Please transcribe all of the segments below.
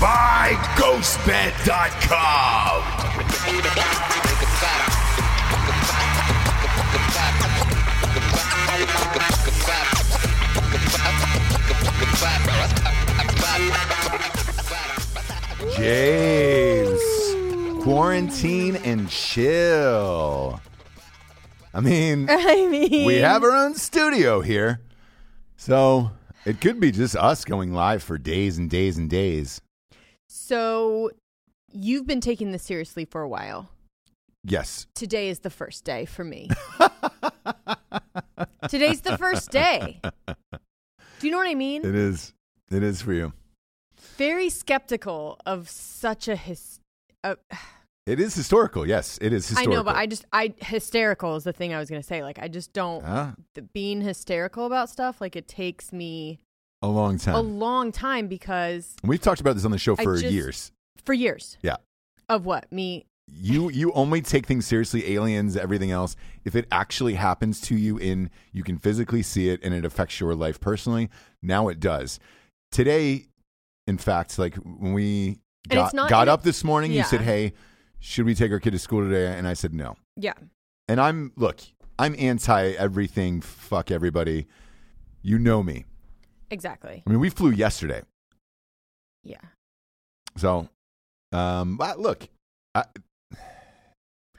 by GhostBed.com. James, quarantine and chill. I mean, I mean, we have our own studio here. So it could be just us going live for days and days and days. So you've been taking this seriously for a while. Yes. Today is the first day for me. Today's the first day. Do you know what I mean? It is. It is for you. Very skeptical of such a his. Uh, It is historical. Yes, it is historical. I know, but I just I hysterical is the thing I was gonna say. Like I just don't being hysterical about stuff. Like it takes me a long time. a long time because We've talked about this on the show I for just- years. for years Yeah. of what me You you only take things seriously, aliens, everything else, if it actually happens to you in you can physically see it and it affects your life personally. Now it does. Today, in fact, like when we And got, not got up this morning, you Yeah. said, Hey, should we take our kid to school today? And I said no. yeah And I'm look, I'm anti everything, fuck everybody. You know me. Exactly I mean, we flew yesterday. yeah. So um but look, I,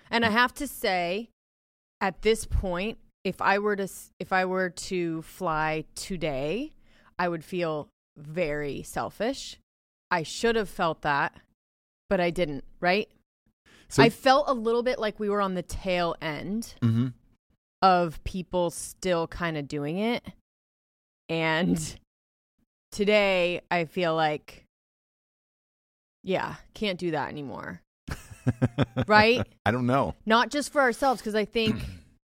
And I have to say, at this point, if I were to if I were to fly today, I would feel very selfish. I should have felt that, but I didn't. Right? so I felt a little bit like we were on the tail end Mhm. of people still kind of doing it, and today I feel like, yeah, can't do that anymore. Right? I don't know. not just for ourselves because i think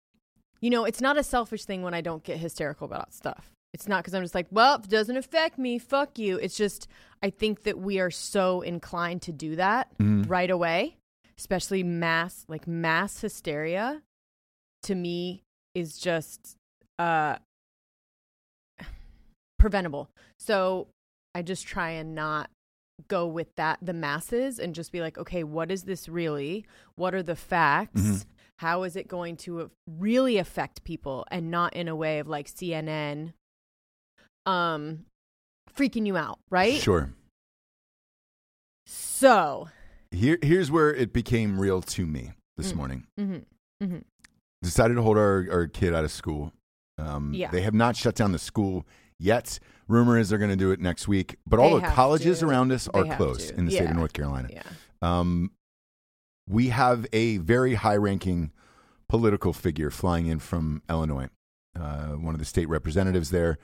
you know it's not a selfish thing when i don't get hysterical about stuff it's not because i'm just like well it doesn't affect me fuck you it's just i think that we are so inclined to do that Mhm. right away especially mass like mass hysteria to me is just uh preventable so i just try and not go with that the masses and just be like okay what is this really what are the facts Mhm. how is it going to really affect people and not in a way of like cnn um freaking you out right Sure. so Here, here's where it became real to me this Mm. morning. mhm, mhm. Decided to hold our, our kid out of school. Um, Yeah. They have not shut down the school yet. Rumor is they're going to do it next week. But all They the colleges to. around us are closed in the state of North Carolina. yeah Um, we have a very high ranking political figure flying in from Illinois. uh, one of the state representatives there,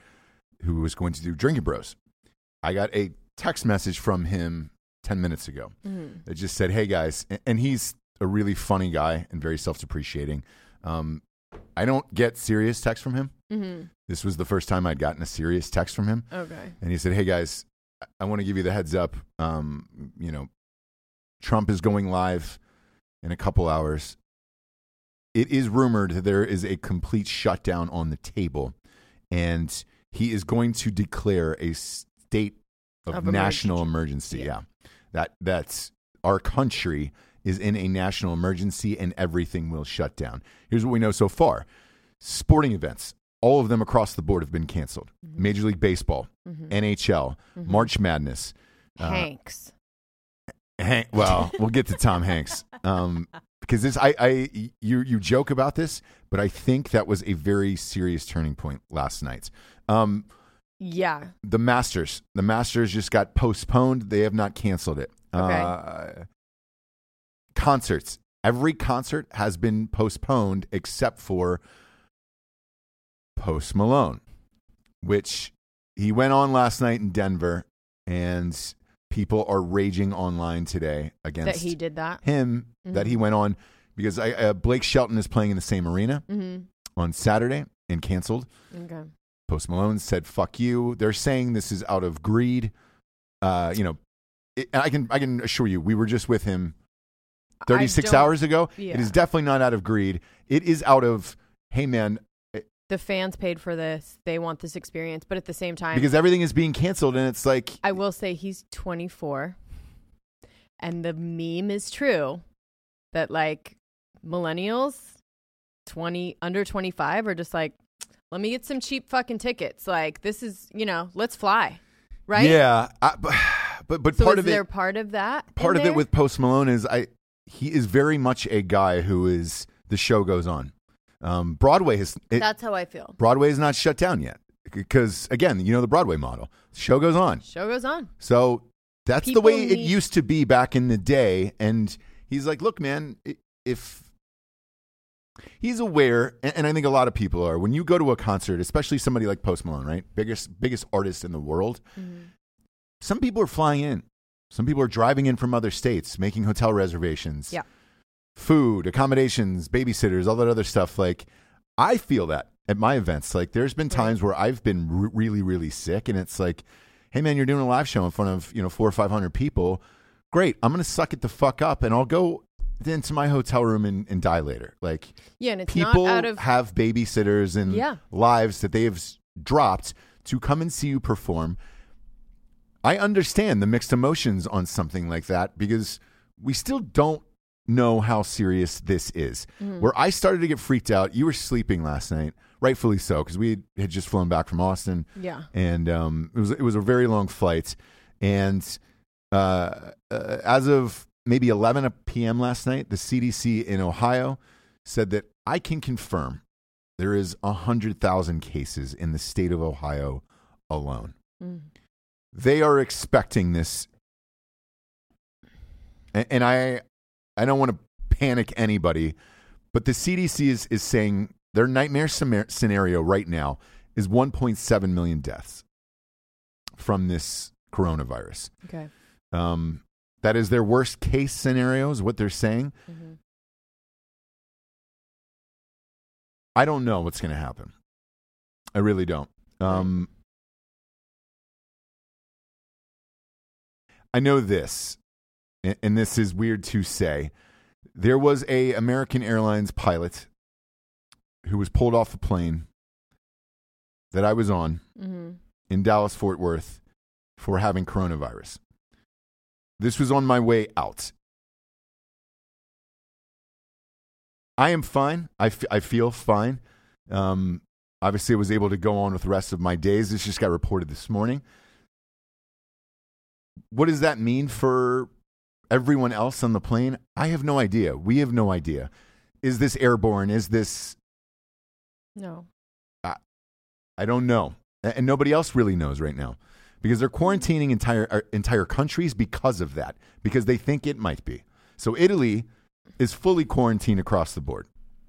who was going to do Drinking Bros. I got a text message from him 10 minutes ago Mhm. that just said, Hey guys, and he's a really funny guy and very self depreciating. Um, I don't get serious texts from him. Mhm. This was the first time I'd gotten a serious text from him. Okay. And he said, Hey guys, I- want to give you the heads up. Um, you know, Trump is going live in a couple hours. It is rumored that there is a complete shutdown on the table, and he is going to declare a state of, Of national emergency. Yeah. Yeah. That that's our country is in a national emergency and everything will shut down. Here's what we know so far. Sporting events, all of them across the board have been canceled. Major League Baseball, Mhm. NHL, Mhm. March Madness. uh, Hanks. Hank, well, we'll get to Tom Hanks. Um, because this, I, I, you, you joke about this, but I think that was a very serious turning point last night. Um, Yeah. the Masters, the Masters just got postponed. They have not canceled it. Okay. Uh, concerts, every concert has been postponed except for Post Malone, which he went on last night in Denver, and people are raging online today against That he did that. him that he went on because I, uh, Blake Shelton is playing in the same arena Mm-hmm. on Saturday and canceled. Okay. Post Malone said "fuck you." They're saying this is out of greed. Uh, you know, it, I can I can assure you, we were just with him 36 hours ago. Yeah. It is definitely not out of greed. It is out of hey man, eh, The fans paid for this. They want this experience, but at the same time, because everything is being canceled, and it's like I will say he's 24, and the meme is true that like millennials, 20 under 25, are just like, let me get some cheap fucking tickets. Like this is, you know, let's fly, right? yeah, I, but but, but So part is of there it part of that? part of it with Post Malone is I he is very much a guy who is the show goes on. Um, Broadway has it, that's how I feel. Broadway is not shut down yet because again, you know the Broadway model. Show goes on. Show goes on. So that's People the way it need- used to be back in the day. And he's like, look, man, if he's aware, and, and I think a lot of people are, when you go to a concert, especially somebody like Post Malone, right? Biggest, biggest artist in the world, Mm-hmm. some people are flying in. Some people are driving in from other states, making hotel reservations. Yeah. Food, accommodations, babysitters, all that other stuff. Like, I feel that at my events. Like, there's been times where I've been re- really, really sick, and it's like, hey, man, you're doing a live show in front of, you know, four or 500 people. Great. I'm going to suck it the fuck up, and I'll go into my hotel room and, and die later. Like, Yeah, and it's people not out of have babysitters and Yeah. lives that they have s- dropped to come and see you perform. I understand the mixed emotions on something like that because we still don't know how serious this is. Mm-hmm. Where I started to get freaked out, you were sleeping last night, rightfully so, because we had just flown back from Austin yeah. and um, it was it was a very long flight. And uh, uh, as of maybe 11 p.m. last night, the CDC in Ohio said that I can confirm there is 100,000 cases in the state of Ohio alone. Mm. They are expecting this, and, and I I don't want to panic anybody, but the CDC is is saying their nightmare scenario right now is 1.7 million deaths from this coronavirus. Okay. Um, that is their worst case scenario, is what they're saying. Mhm. I don't know what's going to happen. I really don't. Um, I know this, and, this is weird to say. There was a American Airlines pilot who was pulled off the plane that I was on Mhm. in Dallas Fort Worth for having coronavirus. This was on my way out. I am fine. I, f- I feel fine. Um, obviously, I was able to go on with the rest of my days. This just got reported this morning. What does that mean for everyone else on the plane? I have no idea. We have no idea. Is this airborne? Is this No. I don't know, and nobody else really knows right now because they're quarantining entire uh, entire countries because of that because they think it might be. So Italy is fully quarantined across the board.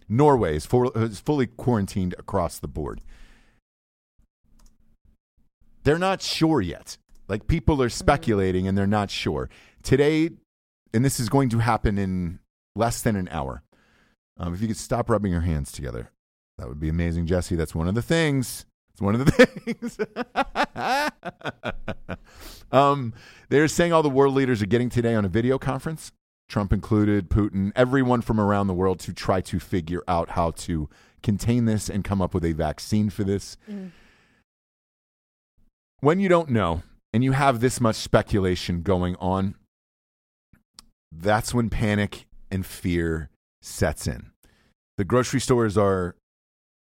Norway is, full, is fully quarantined across the board. They're not sure yet. Like people are speculating and they're not sure. Today, and this is going to happen in less than an hour. Um, if you could stop rubbing your hands together, that would be amazing, Jesse. That's one of the things. It's one of the things. um, they're saying all the world leaders are getting today on a video conference, Trump included, Putin, everyone from around the world to try to figure out how to contain this and come up with a vaccine for this. When you don't know and you have this much speculation going on, that's when panic and fear sets in. The grocery stores are,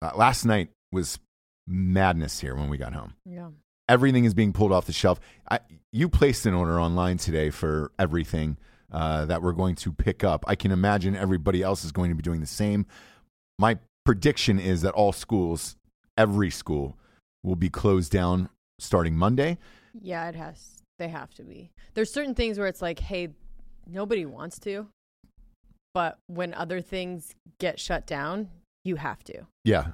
uh, last night was madness here when we got home. Yeah. Everything is being pulled off the shelf. I, you placed an order online today for everything uh, that we're going to pick up. I can imagine everybody else is going to be doing the same. My prediction is that all schools, every school, will be closed down starting Monday. Yeah, it has. They have to be. There's certain things where it's like, hey, nobody wants to, but when other things get shut down, you have to. Yeah.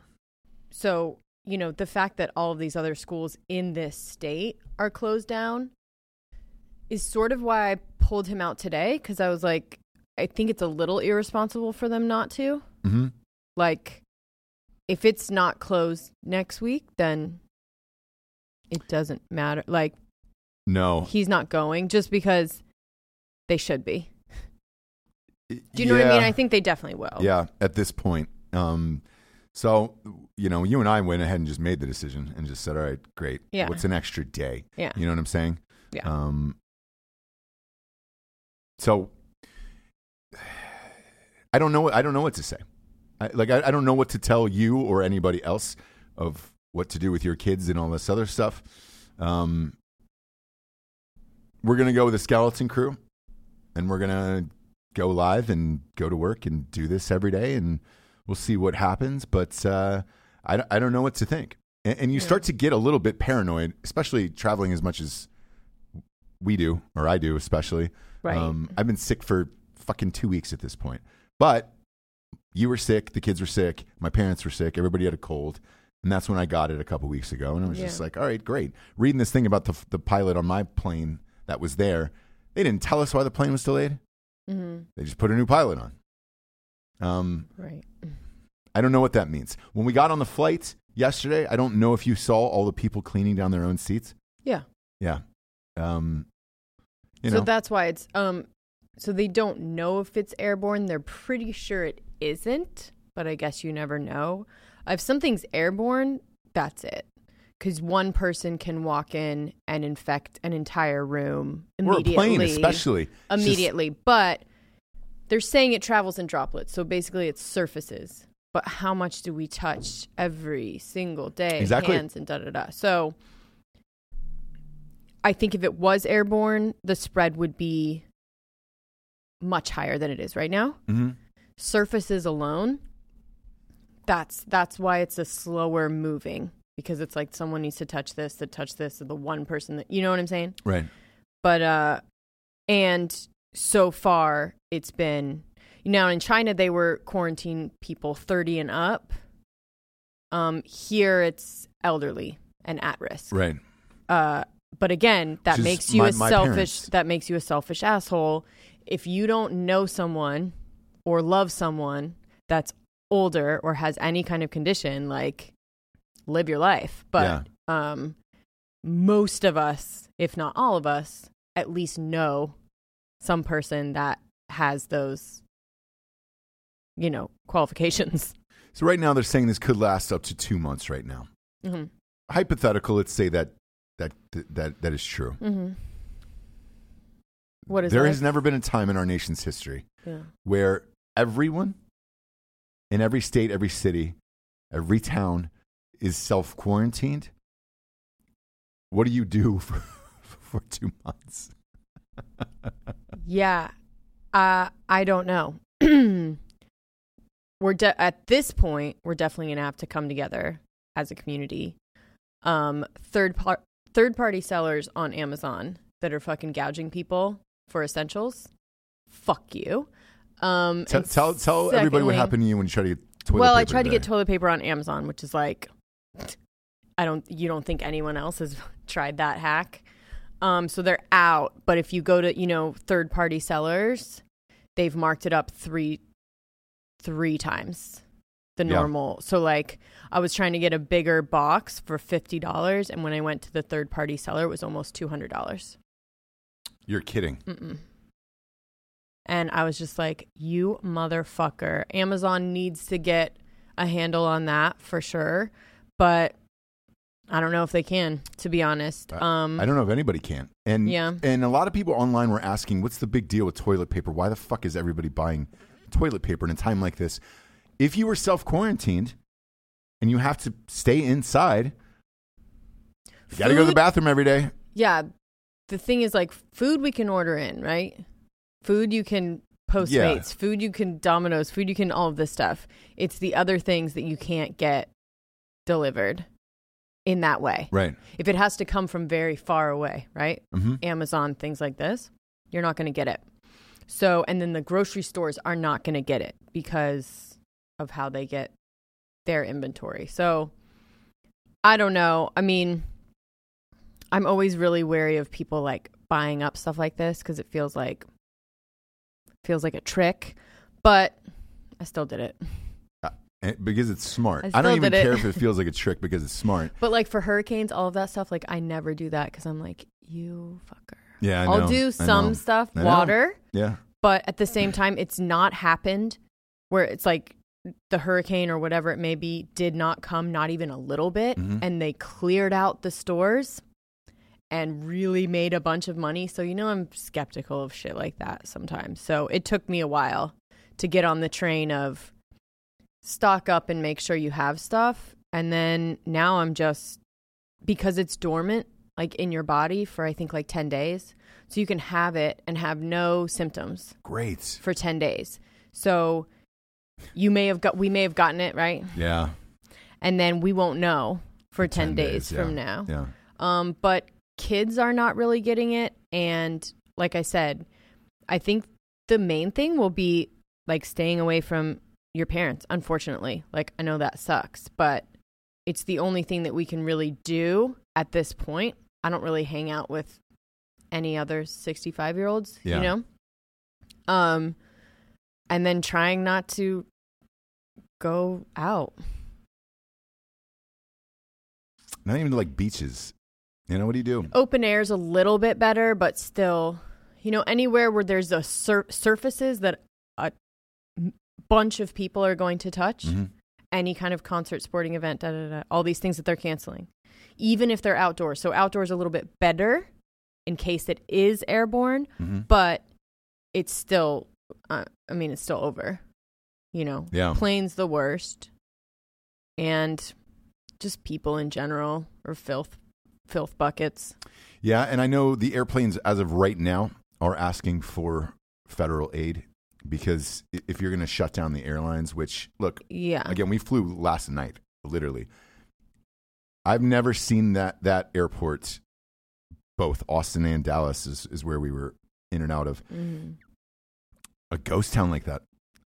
So, you know, the fact that all of these other schools in this state are closed down is sort of why I pulled him out today because I was like, I think it's a little irresponsible for them not to. hmm Like, if it's not closed next week, then it doesn't matter. Like, No. he's not going just because they should be. Do you know what I mean? I think they definitely will. Yeah, at this point. Um, so, you know, you and I went ahead and just made the decision and just said, all right, great. Yeah. What's an extra day? Yeah. You know what I'm saying? Yeah. Um, so I don't know. what- I don't know what to say. I, like, I, I don't know what to tell you or anybody else of what to do with your kids and all this other stuff. Um, we're gonna go with a skeleton crew, and we're gonna go live and go to work and do this every day, and we'll see what happens. But uh, I, don't- I don't know what to think. And, and you Yeah. start to get a little bit paranoid, especially traveling as much as we do, or I do, especially. Right. Um, I've been sick for fucking two weeks at this point. But you were sick, the kids were sick, my parents were sick, everybody had a cold. And that's when I got it a couple weeks ago. And I was just like, all right, great. Reading this thing about the, the pilot on my plane that was there, they didn't tell us why the plane was delayed. hmm They just put a new pilot on. Um, Right. I don't know what that means. When we got on the flight yesterday, I don't know if you saw all the people cleaning down their own seats. Yeah. Yeah. Um, you so that's why it's um so they don't know if it's airborne. They're pretty sure it isn't, but I guess you never know. If something's airborne, that's it. Cuz one person can walk in and infect an entire room or a immediately. plane, especially. It's just- immediately, but they're saying it travels in droplets. So basically it's surfaces. But how much do we touch every single day? Exactly. Hands and da da da. So I think if it was airborne, the spread would be much higher than it is right now. Mhm. Surfaces alone, that's that's why it's a slower moving because it's like someone needs to touch this, to touch this, the one person that you know what I'm saying? Right. But uh and so far it's been now in China they were quarantine people 30 and up. Um here it's elderly and at risk. Right. Uh but again, that makes you my- a selfish parents. that makes you a selfish asshole if you don't know someone or love someone that's older or has any kind of condition like live your life. But um most of us, if not all of us, at least know some person that has those you know, qualifications. So right now they're saying this could last up to two months. Right now, Mhm. hypothetical. Let's say that that that that is true. Mhm. What is there has never been a time in our nation's history yeah. where everyone in every state, every city, every town is self quarantined. What do you do for, for two months? Yeah. Uh, I don't know. we're de- at this point, we're definitely to have to come together as a community. Um, third par- third party sellers on Amazon that are fucking gouging people for essentials. Fuck you. Um, Tell tell, tell everybody what secondly- happened to you when you try to get toilet well, I paper tried to get today. toilet paper on Amazon, which is like, I don't. You don't think anyone else has tried that hack? Um, so they're out. But if you go to you know third party sellers, they've marked it up three, three times the Yeah. normal. So like, I was trying to get a bigger box for fifty dollars, and when I went to the third party seller, it was almost two hundred dollars. You're kidding. Mm-mm. And I was just like, you motherfucker. Amazon needs to get a handle on that for sure. But I don't know if they can, to be honest. Um, I don't know if anybody can. And Yeah. and a lot of people online were asking, "What's the big deal with toilet paper? Why the fuck is everybody buying toilet paper in a time like this?" If you were self quarantined and you have to stay inside, you got to go to the bathroom every day. Yeah. The thing is, like, food we can order in, right? Food you can Postmates, food you can Domino's, food you can all of this stuff. It's the other things that you can't get delivered in that way. Right. If it has to come from very far away, right? hmm Amazon, things like this, you're not going to get it. So, and then the grocery stores are not going to get it because of how they get their inventory. So, I don't know. I mean, I'm always really wary of people like buying up stuff like this because it feels like feels like a trick, but I still did it. Eh, Because it's smart. I I, don't still even did it. care if it feels like a trick because it's smart. But like for hurricanes, all of that stuff, like I never do that because I'm like, you fucker. Yeah, I I'll know. do some know. stuff, I know. water, Yeah. but at the same time it's not happened where it's like the hurricane or whatever it may be did not come not even a little bit Mhm. and they cleared out the stores and really made a bunch of money so you know i'm skeptical of shit like that sometimes so it took me a while to get on the train of stock up and make sure you have stuff and then now i'm just because it's dormant like in your body for i think like 10 days so you can have it and have no symptoms Great. for 10 days. So you may have got we may have gotten it, right? Yeah. And then we won't know for 10, 10 days, days, from yeah. now. Yeah. Um but kids are not really getting it and like I said, I think the main thing will be like staying away from your parents, unfortunately. Like I know that sucks, but it's the only thing that we can really do at this point. I don't really hang out with any other 65 year olds, Yeah. you know? Um, and then trying not to go out. Not even like beaches. You know what do you do? Open air is a little bit better, but still, you know, anywhere where there's a sur- surfaces that a bunch of people are going to touch, Mhm. any kind of concert, sporting event, da, da, da, all these things that they're canceling, even if they're outdoors. So outdoors is a little bit better in case it is airborne, Mhm. but it's still, uh, I mean, it's still over. You know, Yeah. planes the worst, and just people in general or filth, filth buckets. Yeah, and I know the airplanes as of right now are asking for federal aid because if you're going to shut down the airlines, which look Yeah, again, we flew last night, literally. I've never seen that that airport, both Austin and Dallas is, is where we were in and out of Mhm. a ghost town like that.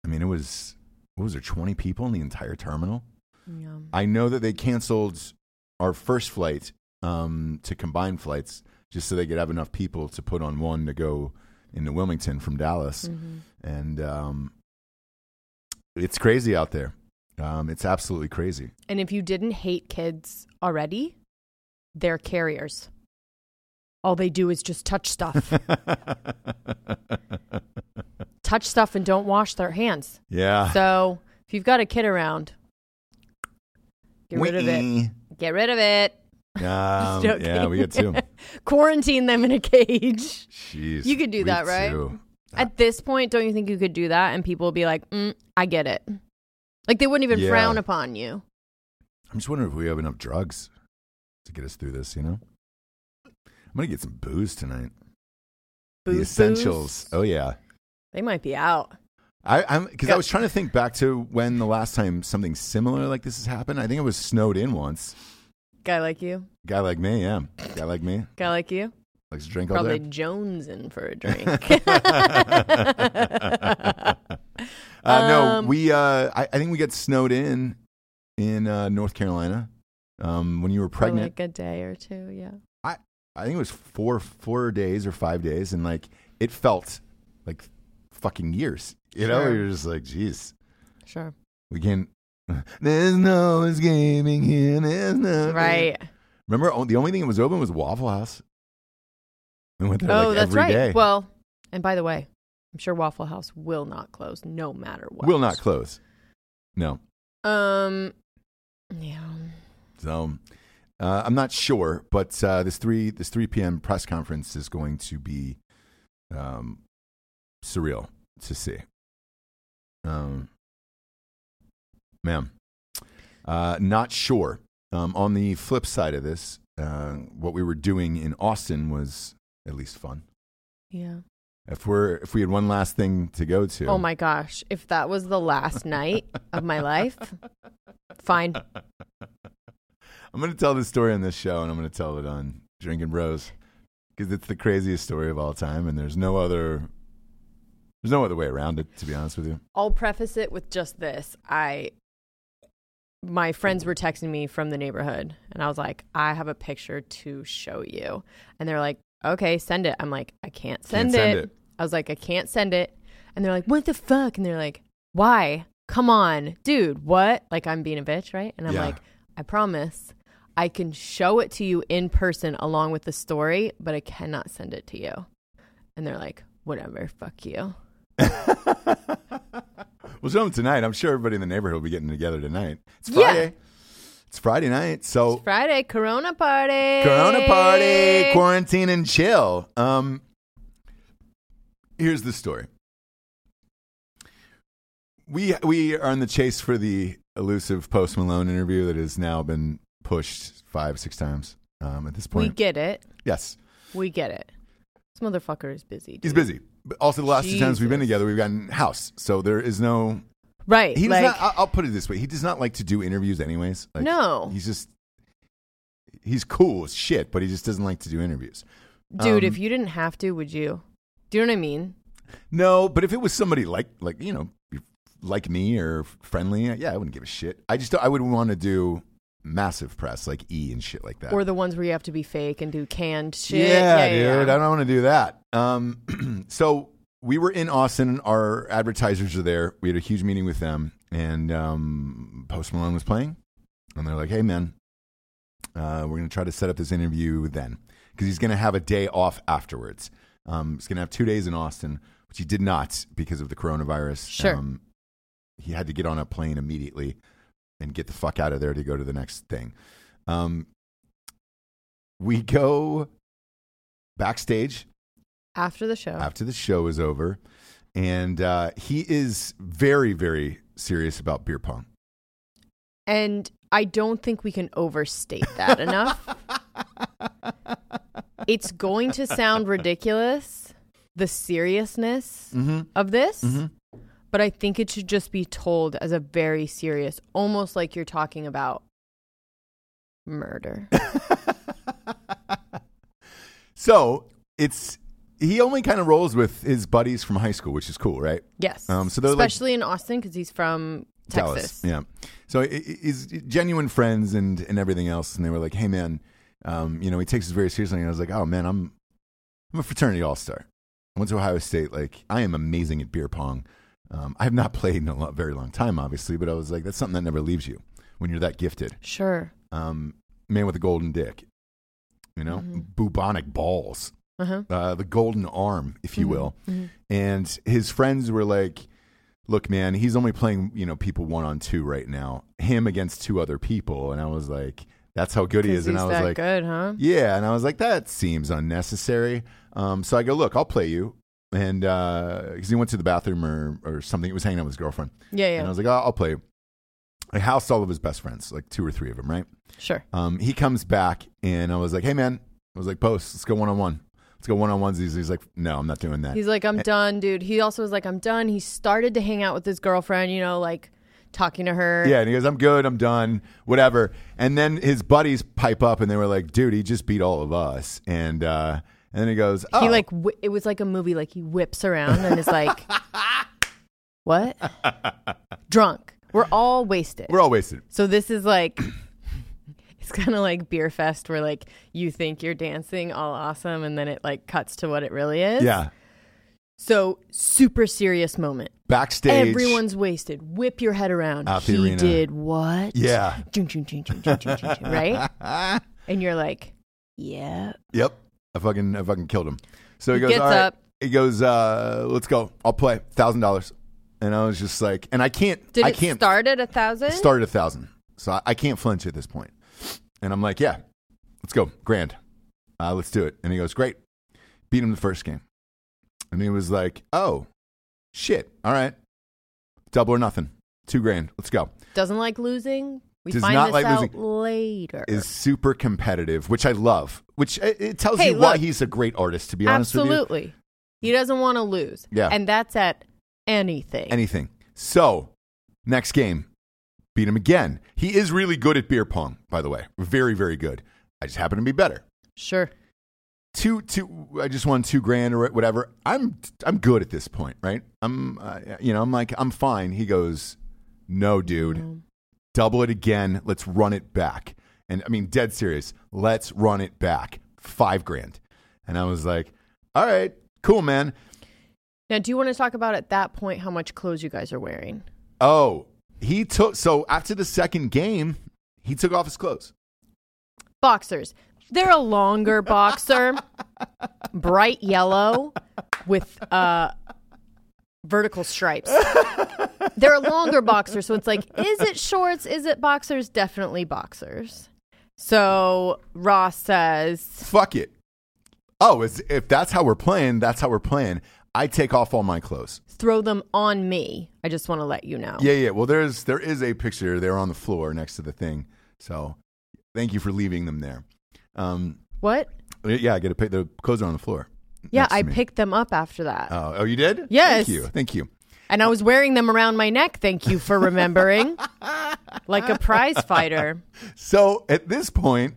I mean, it was what was there twenty people in the entire terminal? yeah. I know that they canceled our first flight um, to combine flights just so they could have enough people to put on one to go into Wilmington from Dallas. Mhm. And um, it's crazy out there. Um, it's absolutely crazy. And if you didn't hate kids already, they're carriers. All they do is just touch stuff. touch stuff and don't wash their hands. yeah. So if you've got a kid around, get rid of it. Get rid of it. Um, yeah, we got two. Quarantine them in a cage. Jeez. You could do that, right? too. At this point, don't you think you could do that? And people will be like, mm, I get it. Like they wouldn't even Yeah. frown upon you. I'm just wondering if we have enough drugs to get us through this, you know? I'm going to get some booze tonight. the essentials. booze. Oh, yeah. They might be out. I, I'm because I was trying to think back to when the last time something similar like this has happened. I think it was snowed in once. Guy like you. Guy like me, yeah. Guy like me Guy like you. likes to drink all Probably day. Jones in for a drink. Uh, no, Um, we. Uh, I, I think we got snowed in in uh, North Carolina um, when you were For pregnant. like a day or two, yeah. I think it was four four days or five days, and like it felt like fucking years. You know, Sure. you're just like, geez, Sure. we can't. There's no escaping here. There's no Right. Remember, the only thing that was open was Waffle House. We went there oh, like that's right. day. Well, and by the way, I'm sure Waffle House will not close no matter what. Will not close. No. Um, yeah. So uh, I'm not sure, but uh, this three this three p.m. press conference is going to be um, surreal to see. Um, ma'am, uh, not sure. Um, on the flip side of this, uh, what we were doing in Austin was at least fun. Yeah. If we're if we had one last thing to go to, Oh my gosh. If that was the last night of my life, fine. I'm going to tell this story on this show, and I'm going to tell it on Drinking Bros because it's the craziest story of all time, and there's no other there's no other way around it. To be honest with you, I'll preface it with just this. I my friends were texting me from the neighborhood and I was like, I have a picture to show you. And they're like, Okay, send it. I'm like, I can't send, Can't send it. it. I was like, I can't send it. And they're like, What the fuck? And they're like, Why? Come on, dude, what? Like I'm being a bitch, right? And I'm Yeah. like, I promise I can show it to you in person along with the story, but I cannot send it to you. And they're like, Whatever, fuck you. we'll show them tonight. I'm sure everybody in the neighborhood will be getting together tonight. It's Yeah. Friday. It's Friday night, so Friday, Corona party. Corona party, quarantine and chill. Um, here's the story. We we are on the chase for the elusive Post Malone interview that has now been pushed five six times. Um, at this point, We get it. yes, We get it. This motherfucker is busy. he's busy. But also, the last two times we've been together, we've gotten house, so there is no. Right. He does like, not. I'll, I'll put it this way: he does not like to do interviews, anyways. Like, no. he's just he's cool as shit, but he just doesn't like to do interviews. Dude, um, if you didn't have to, would you? Do you know what I mean? No, but if it was somebody like like you know like me or friendly, yeah, I wouldn't give a shit. I just I would want to do massive press like E and shit like that. Or the ones where you have to be fake and do canned shit. yeah, yeah, dude, yeah. I don't want to do that. Um, so we were in Austin. Our advertisers are there. We had a huge meeting with them, and um, Post Malone was playing, and they're like, "Hey, man, uh, we're going to try to set up this interview then because he's going to have a day off afterwards. Um, he's going to have two days in Austin, which he did not because of the coronavirus. Sure. Um, he had to get on a plane immediately and get the fuck out of there to go to the next thing. Um, we go backstage After the show. after the show is over, and uh, he is very, very serious about beer pong. And I don't think we can overstate that enough. It's going to sound ridiculous, the seriousness Mm-hmm. of this, Mhm. But I think it should just be told as a very serious, almost like you're talking about murder. So it's he only kind of rolls with his buddies from high school, which is cool, right? Yes. Um, so they're like- especially in Austin because he's from Texas. Dallas. Yeah. So he's genuine friends and and everything else, and they were like, "Hey, man, um, you know, he takes us very seriously." And I was like, "Oh man, I'm I'm a fraternity all star. I went to Ohio State. Like, I am amazing at beer pong. Um, I have not played in a lot, very long time, obviously, but I was like, that's something that never leaves you when you're that gifted. Sure. Um, man with a golden dick, you know, Mhm. bubonic balls, Uh huh. uh, the golden arm, if you will." Mhm. and his friends were like look man he's only playing you know people one on two right now him against two other people and i was like that's how good he is and i was that like good, huh? yeah and i was like that seems unnecessary um, so i go look i'll play you and because he went to the bathroom or, or something he was hanging out with his girlfriend Yeah, yeah. and i was like oh, i'll play i housed all of his best friends like two or three of them right Sure. um, he comes back and i was like hey man i was like post let's go one-on-one let's go one-on-ones he's, he's like no i'm not doing that He's like. I'm done, dude. He also was like, I'm done. He started to hang out with his girlfriend, you know, like talking to her. Yeah, and he goes, "I'm good, I'm done, whatever." And then his buddies pipe up, and they were like, "Dude, he just beat all of us." And uh, and then he goes, "Oh, He like whi it was like a movie. Like he whips around and is like, What? Drunk. We're all wasted. We're all wasted. So this is like it's kind of like Beerfest where like you think you're dancing all awesome and then it like cuts to what it really is. Yeah. So super serious moment. Backstage. Everyone's wasted. Whip your head around. Out the he arena. did what? Yeah. Right? And you're like, yeah. Yep. I fucking I fucking killed him. So he goes, gets all right. up. He goes, uh, let's go. I'll play. Thousand dollars. And I was just like and I can't Did I it can't start at a thousand? start at a thousand. So I, I can't flinch at this point. And I'm like, yeah, let's go. Grand. Uh, let's do it. And he goes, great. Beat him the first game. And he was like, oh, shit. All right. Double or nothing. Two grand. Let's go. Doesn't like losing. We Does not like losing. later. Is super competitive, which I love, which it, it tells Hey, you why he's a great artist, to be honest with you. Absolutely. He doesn't want to lose. Yeah. And that's at anything. Anything. So, next game, beat him again. He is really good at beer pong, by the way. Very, very good. I just happen to be better. sure. two two i just won two grand or whatever i'm i'm good at this point right i'm uh, you know i'm like i'm fine he goes no dude double it again let's run it back. And i mean dead serious let's run it back five grand. And i was like all right cool man. Now, do you want to talk about at that point how much clothes you guys are wearing? oh he took so after the second game he took off his clothes. Boxers. They're a longer boxer, bright yellow with uh, vertical stripes. They're a longer boxer, so it's like, is it shorts? Is it boxers? Definitely boxers. So Ross says, fuck it oh if that's how we're playing that's how we're playing i take off all my clothes throw them on me. I just want to let you know. Yeah, yeah. Well, there's there is a picture there on the floor next to the thing. So, thank you for leaving them there. Um, What? yeah, I get to pick the clothes are on the floor. Yeah, I me. picked them up after that. Oh, oh, you did? Yes. Thank you. Thank you. And I was wearing them around my neck. Thank you for remembering. like a prize fighter. So at this point,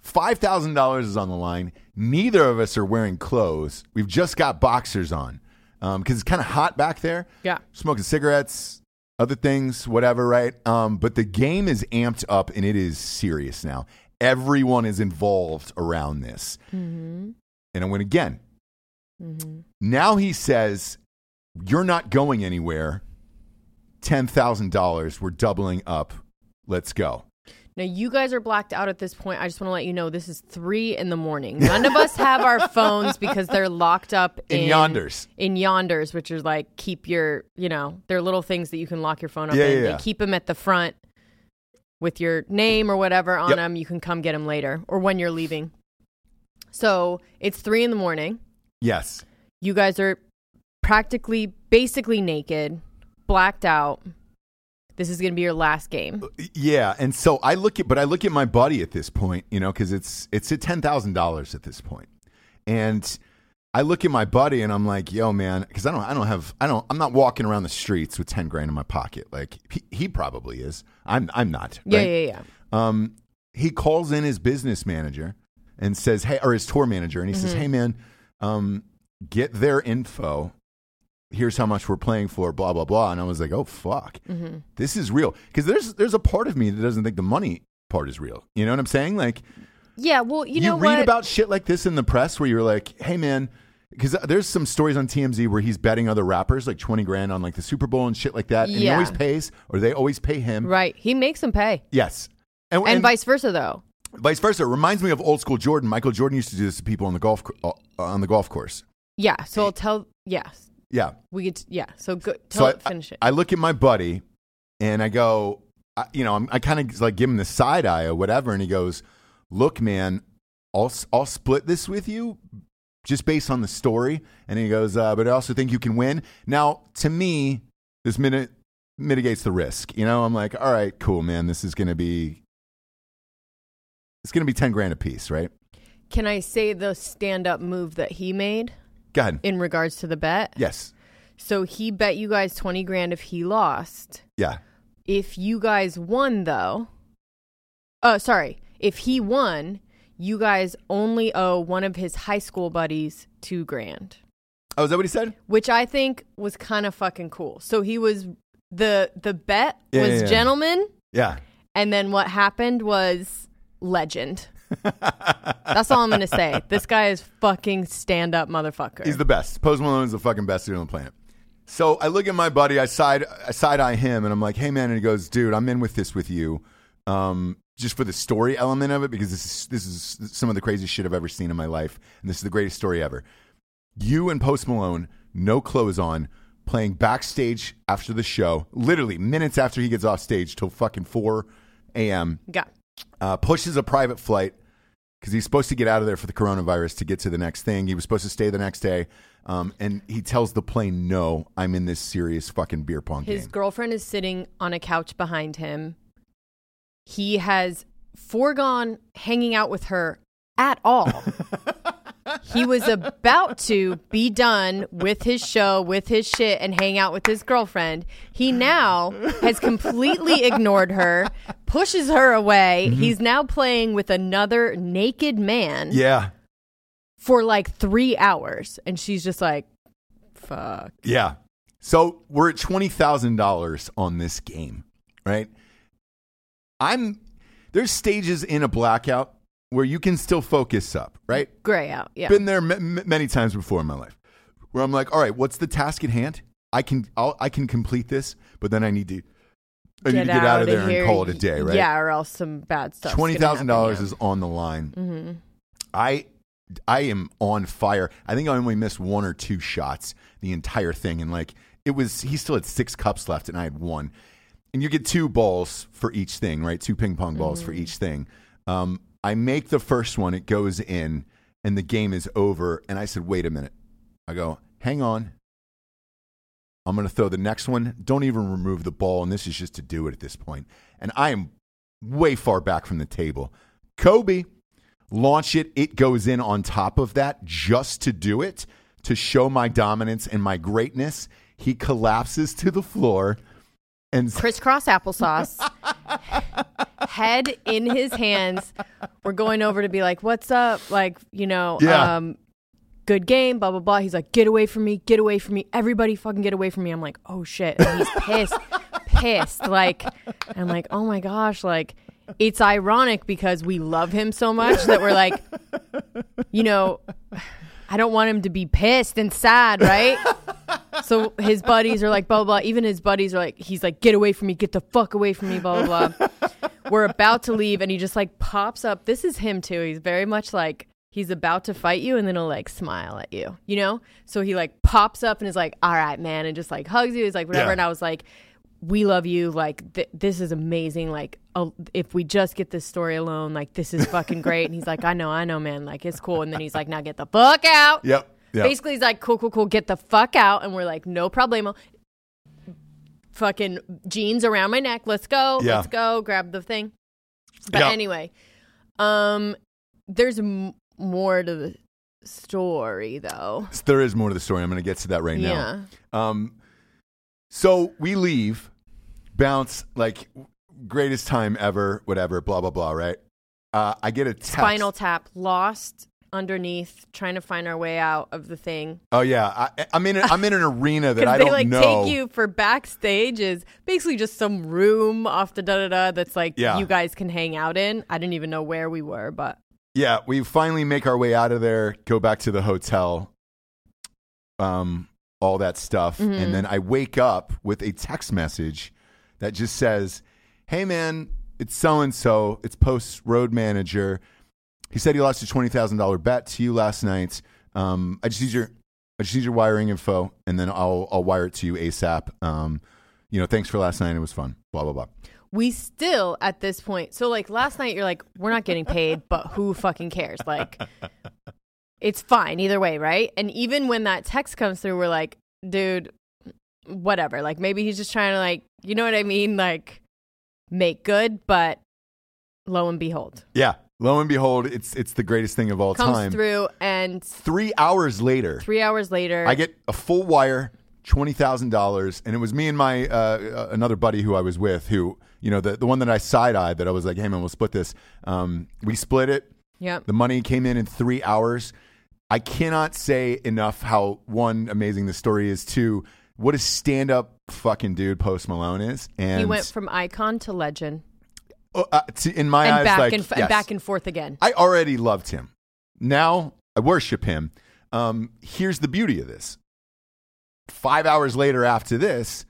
five thousand dollars is on the line. Neither of us are wearing clothes. We've just got boxers on because it's kind of hot back there. Yeah. smoking cigarettes, other things, whatever, right? Um, but the game is amped up and it is serious now. Everyone is involved around this. And I went again. Mm-hmm. Now he says, You're not going anywhere. $10,000. We're doubling up. Let's go. Now you guys are blacked out at this point. I just want to let you know this is three in the morning. None of us have our phones because they're locked up In in, Yondrs. In Yondrs, which is like keep your, you know, they're little things that you can lock your phone up Yeah, in. yeah, yeah. keep them at the front with your name or whatever on Yep. them. You can come get them later or when you're leaving. So it's three in the morning. Yes. You guys are practically, basically naked, blacked out. This is going to be your last game. Yeah, and so I look at, but I look at my buddy at this point, you know, because it's it's at ten thousand dollars at this point, and I look at my buddy and I'm like, yo, man, because I don't, I don't have, I don't, I'm not walking around the streets with ten grand in my pocket. Like he, he probably is. I'm, I'm not. Yeah, right? yeah, yeah. Um, he calls in his business manager and says, "Hey," or his tour manager, and he Mm-hmm. says, "Hey, man, um, get their info. Here's how much we're playing for. Blah blah blah." And I was like, "Oh fuck, Mm-hmm. this is real." Because there's there's a part of me that doesn't think the money part is real. You know what I'm saying? Like Yeah, well, you, know You read what? about shit like this in the press where you're like, "Hey, man." Because there's some stories on TMZ where he's betting other rappers like 20 grand on like the Super Bowl and shit like that. And he always pays, or they always pay him. right. He makes them pay. Yes. And, And, vice versa, though. Vice versa. It reminds me of old school Jordan. Michael Jordan used to do this to people on the golf uh, on the golf course. Yeah. So I'll tell. Yes. Yeah. We get. Yeah. So good. So Tell I. Finish it. I look at my buddy, and I go, I, you know, I'm, I kind of like give him the side eye or whatever, and he goes, "Look, man, I'll I'll split this with you." Just based on the story, and he goes, uh, but I also think you can win. Now, to me, this minute mitigates the risk. You know, I'm like, all right, cool, man. This is gonna be, it's gonna be ten grand a piece, right? Can I say the stand-up move that he made Go ahead. in regards to the bet? Yes. So he bet you guys twenty grand if he lost. Yeah. If you guys won, though. Oh, sorry. If he won, you guys only owe one of his high school buddies two grand. Oh, is that what he said? which I think was kind of fucking cool. So he was the the bet Yeah, was yeah, yeah. gentleman, Yeah. and then what happened was legend. That's all I'm gonna say. This guy is fucking stand up motherfucker. He's the best. Post Malone is the fucking best dude on the planet. So I look at my buddy, I side I side eye him, and I'm like, "Hey man," and he goes, "Dude, I'm in with this with you, um, just for the story element of it because this is this is some of the craziest shit I've ever seen in my life, and this is the greatest story ever." You and Post Malone, no clothes on, playing backstage after the show, literally minutes after he gets off stage till fucking four a.m. yeah. Uh, pushes a private flight because he's supposed to get out of there for the coronavirus to get to the next thing. He was supposed to stay the next day. Um, and he tells the plane, no, I'm in this serious fucking beer pong His game. girlfriend is sitting on a couch behind him. He has foregone hanging out with her at all. he was about to be done with his show, with his shit, and hang out with his girlfriend. He now has completely ignored her, pushes her away. Mm-hmm. He's now playing with another naked man yeah. for like three hours. And she's just like, fuck. Yeah. So we're at $20,000 on this game, right? I'm, there's stages in a blackout where you can still focus up, right? Gray out. Yeah. been there m- m- many times before in my life where I'm like, all right, what's the task at hand? I can I'll, I can complete this, but then I need to I need to get out of there here. and call it a day, right? Yeah, or else some bad stuff. twenty thousand dollars is on the line. Mm-hmm. I I am on fire. I think I only missed one or two shots the entire thing, and like it was, he still had six cups left, and I had one. And you get two balls for each thing, right? Two ping pong balls for each thing. Um, I make the first one, it goes in, and the game is over. And I said, wait a minute. I go, hang on. I'm going to throw the next one. Don't even remove the ball. And this is just to do it at this point. And I am way far back from the table. Kobe, launch it. It goes in on top of that just to do it, to show my dominance and my greatness. He collapses to the floor and crisscross applesauce, head in his hands. We're going over to be like, "What's up?" Like, you know, Yeah. um, good game, blah blah blah. He's like, "Get away from me! Get away from me! Everybody, fucking get away from me!" I'm like, "Oh shit!" And he's pissed, pissed. Like, I'm like, "Oh my gosh!" Like, it's ironic because we love him so much that we're like, you know, I don't want him to be pissed and sad, right? So his buddies are like, blah, blah, blah. Even his buddies are like, he's like, get away from me, get the fuck away from me, blah, blah, blah. We're about to leave, and he just like pops up. This is him too. He's very much like, he's about to fight you, and then he'll like smile at you, you know? So he like pops up and is like, all right, man, and just like hugs you. He's like, whatever. Yeah. And I was like, we love you. Like, th- this is amazing. Like, uh, if we just get this story alone, like, this is fucking great. And he's like, I know, I know, man. Like, it's cool. And then he's like, now get the fuck out. Yep. Yep. Basically, he's like, cool, cool, cool, get the fuck out. And we're like, no problemo. Fucking jeans around my neck. Let's go. Yeah. Let's go. Grab the thing. But Yeah. anyway, um, there's m- more to the story, though. There is more to the story. I'm going to get to that right Yeah. now. Um, so we leave, bounce like greatest time ever, whatever, blah blah blah. Right? Uh, I get a text. Spinal tap, lost underneath, trying to find our way out of the thing. Oh yeah, I, I'm in. A, I'm in an arena that I they don't like know. take you for backstage is basically just some room off the da da da that's like Yeah. you guys can hang out in. I didn't even know where we were, but Yeah, we finally make our way out of there, go back to the hotel, um, all that stuff. Mm-hmm. And then I wake up with a text message that just says, Hey man, it's so and so, it's post road manager. He said he lost a twenty thousand dollar bet to you last night. Um, I just need your I just need your wiring info and then I'll I'll wire it to you ASAP. Um, you know, thanks for last night. It was fun. Blah blah blah. we still at this point. So like last night, you're like, we're not getting paid, but who fucking cares? Like, it's fine either way, right? And even when that text comes through, we're like, dude, whatever. Like maybe he's just trying to like, you know what I mean? Like make good, but lo and behold, Yeah. Lo and behold, it's it's the greatest thing of all comes time. through, and Three hours later, three hours later, I get a full wire, twenty thousand dollars, and it was me and my uh, uh, another buddy who I was with, who you know the the one that I side eyed that I was like, hey man, we'll split this. Um, we split it. yep. The money came in in three hours. I cannot say enough how one amazing the story is. Two, what a stand up fucking dude Post Malone is. And he went from icon to legend uh, uh, to- in my and eyes, back like, and, f- yes. back and forth again. I already loved him. Now I worship him. Um, here's the beauty of this. Five hours later, after this,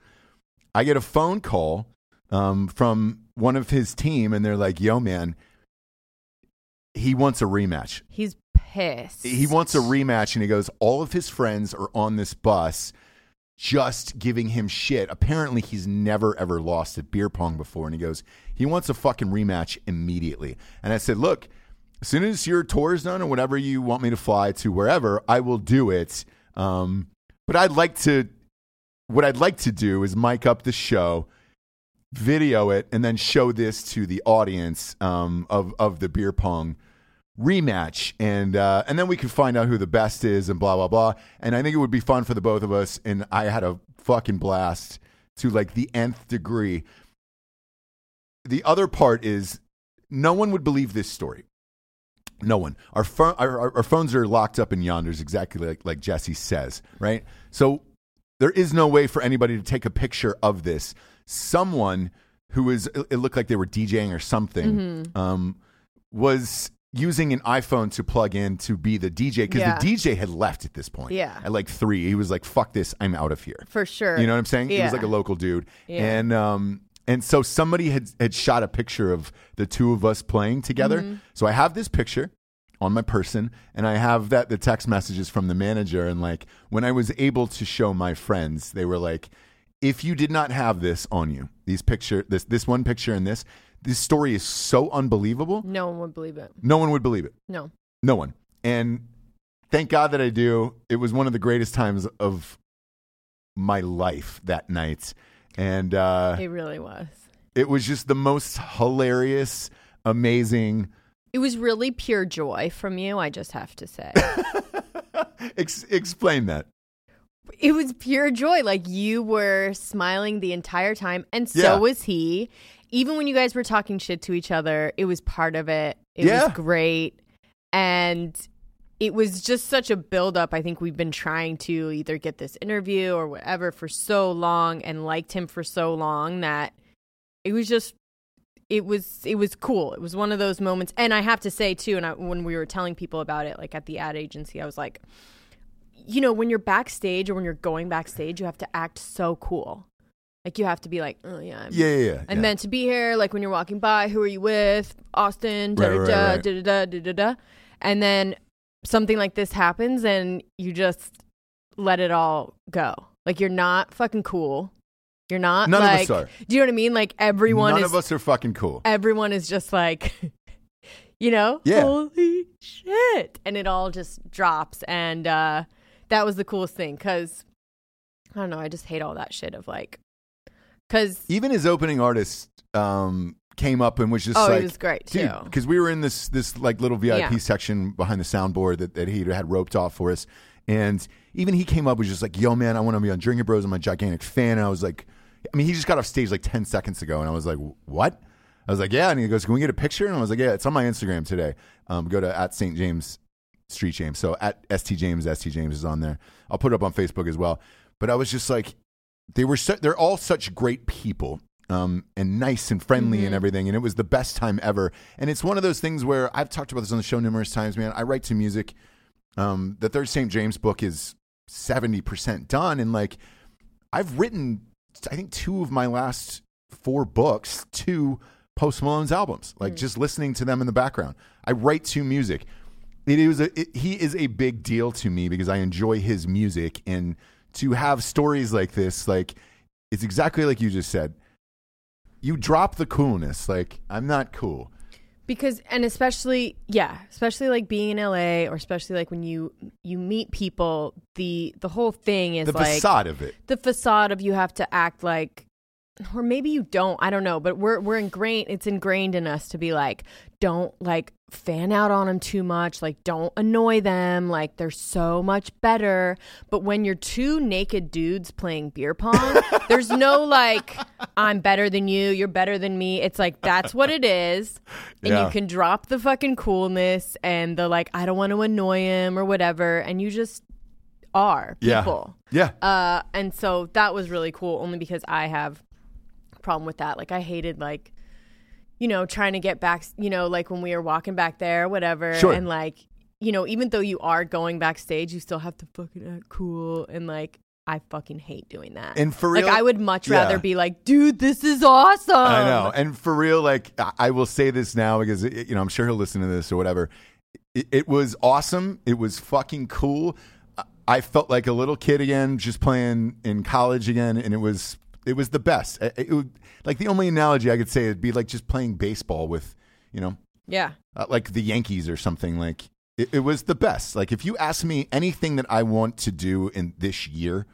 I get a phone call um, from one of his team, and they're like, "Yo, man, he wants a rematch. He's pissed. He wants a rematch." And he goes, "All of his friends are on this bus." Just giving him shit. Apparently, he's never ever lost at beer pong before. And he goes, he wants a fucking rematch immediately. And I said, look, as soon as your tour is done or whatever you want me to fly to wherever, I will do it. Um, but I'd like to, what I'd like to do is mic up the show, video it, and then show this to the audience um, of of the beer pong rematch, and uh, and then we could find out who the best is and blah blah blah. And I think it would be fun for the both of us. And I had a fucking blast to like the nth degree. The other part is no one would believe this story. No one. Our, our, our, phones are locked up in yonders, exactly like, like Jesse says, right? So there is no way for anybody to take a picture of this. Someone who was, it it looked like they were DJing or something, um, was using an iPhone to plug in to be the DJ because Yeah. the DJ had left at this point. Yeah. At like three. He was like, fuck this, I'm out of here. for sure. You know what I'm saying? He was like a local dude. Yeah. And um and so somebody had had shot a picture of the two of us playing together. Mm-hmm. So I have this picture on my person and I have that the text messages from the manager and like when I was able to show my friends, they were like if you did not have this on you, these picture this this one picture and this this story is so unbelievable. No one would believe it. No one would believe it. No. No one. And thank God that I do. It was one of the greatest times of my life that night. And uh, It really was. it was just the most hilarious, amazing. It was really pure joy from you, I just have to say. Ex- explain that. it was pure joy. Like you were smiling the entire time, and so Yeah. was he. Even when you guys were talking shit to each other, it was part of it. It Yeah. was great. And it was just such a buildup. I think we've been trying to either get this interview or whatever for so long and liked him for so long that it was just it was it was cool. It was one of those moments. And I have to say too, and I, when we were telling people about it, like at the ad agency, I was like, you know, when you're backstage or when you're going backstage, you have to act so cool. Like you have to be like, oh yeah, I'm, Yeah, yeah, yeah. I'm yeah. meant to be here. Like when you're walking by, who are you with? Austin, da da da da da da da da. And then something like this happens, and you just let it all go. Like you're not fucking cool. You're not. None of like, us are. Do you know what I mean? Like everyone None is. of us are fucking cool. Everyone is just like, you know, Yeah. holy shit, and it all just drops, and uh, that was the coolest thing because I don't know. I just hate all that shit of like, because Even his opening artist um, came up and was just oh, like, it was great too. because we were in this this like little VIP Yeah. section behind the soundboard that, that he had roped off for us, and even he came up was just like, "Yo, man, I want to be on Drinking Bros. I'm a gigantic fan." And I was like, I mean, he just got off stage like ten seconds ago, and I was like, "What?" I was like, "Yeah," and he goes, "Can we get a picture?" And I was like, "Yeah, it's on my Instagram today. Um, go to at St James St James. So at St James, St James is on there. I'll put it up on Facebook as well." But I was just like, they were su- they're all such great people um, and nice and friendly and everything and it was the best time ever. And it's one of those things where i've talked about this on the show numerous times man. I write to music um, the third st james book is 70% done and like i've written i think two of my last four books to post malone's albums like just listening to them in the background. I write to music. It is a, it, he is a big deal to me because I enjoy his music and to have stories like this like it's exactly like you just said. You drop the coolness like I'm not cool. Because and especially yeah especially like being in la or especially like when you you meet people the the whole thing is the like facade of it. the facade of you have to act like or maybe you don't i don't know but we're we're ingrained it's ingrained in us to be like don't like fan out on them too much like don't annoy them like they're so much better but when you're two naked dudes playing beer pong there's no like i'm better than you you're better than me it's like that's what it is and Yeah. you can drop the fucking coolness and the like i don't want to annoy him or whatever and you just are Yeah. people Yeah. uh, and so that was really cool, only because I have problem with that. Like I hated like, you know, trying to get back. You know, like when we were walking back there, whatever, Sure. and like, you know, even though you are going backstage, you still have to fucking act cool and like. I fucking hate doing that. And for real, like, I would much Yeah. rather be like, dude, this is awesome. I know. And for real, like I- will say this now because it- you know I'm sure he'll listen to this or whatever. It, it was awesome. It was fucking cool. I felt like a little kid again, just playing in college again, and it was it was the best. It, it would, like the only analogy I could say would be like just playing baseball with you know Yeah. uh, like the Yankees or something. Like it, it was the best. Like if you ask me anything that I want to do in this year,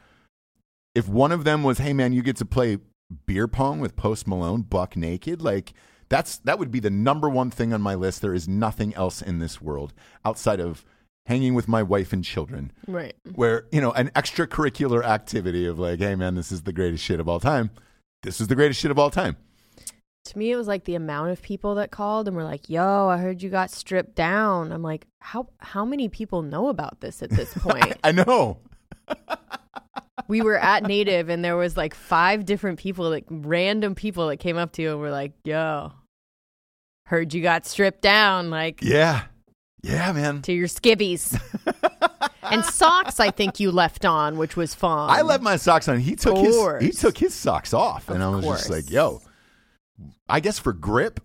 if one of them was, hey man, you get to play beer pong with Post Malone, buck naked, like that's that would be the number one thing on my list. There is nothing else in this world outside of hanging with my wife and children Right. where you know an extracurricular activity of like hey man this is the greatest shit of all time this is the greatest shit of all time To me, it was like the amount of people that called and were like, "Yo, I heard you got stripped down." I'm like, how how many people know about this at this point? i know we were at Native and there was like five different people, like random people that came up to you and were like, "Yo, heard you got stripped down, like yeah yeah man to your skivvies." and socks, I think you left on, which was fun. I left my socks on. He took his he took his socks off, and Of I was just like, "Yo, I guess for grip,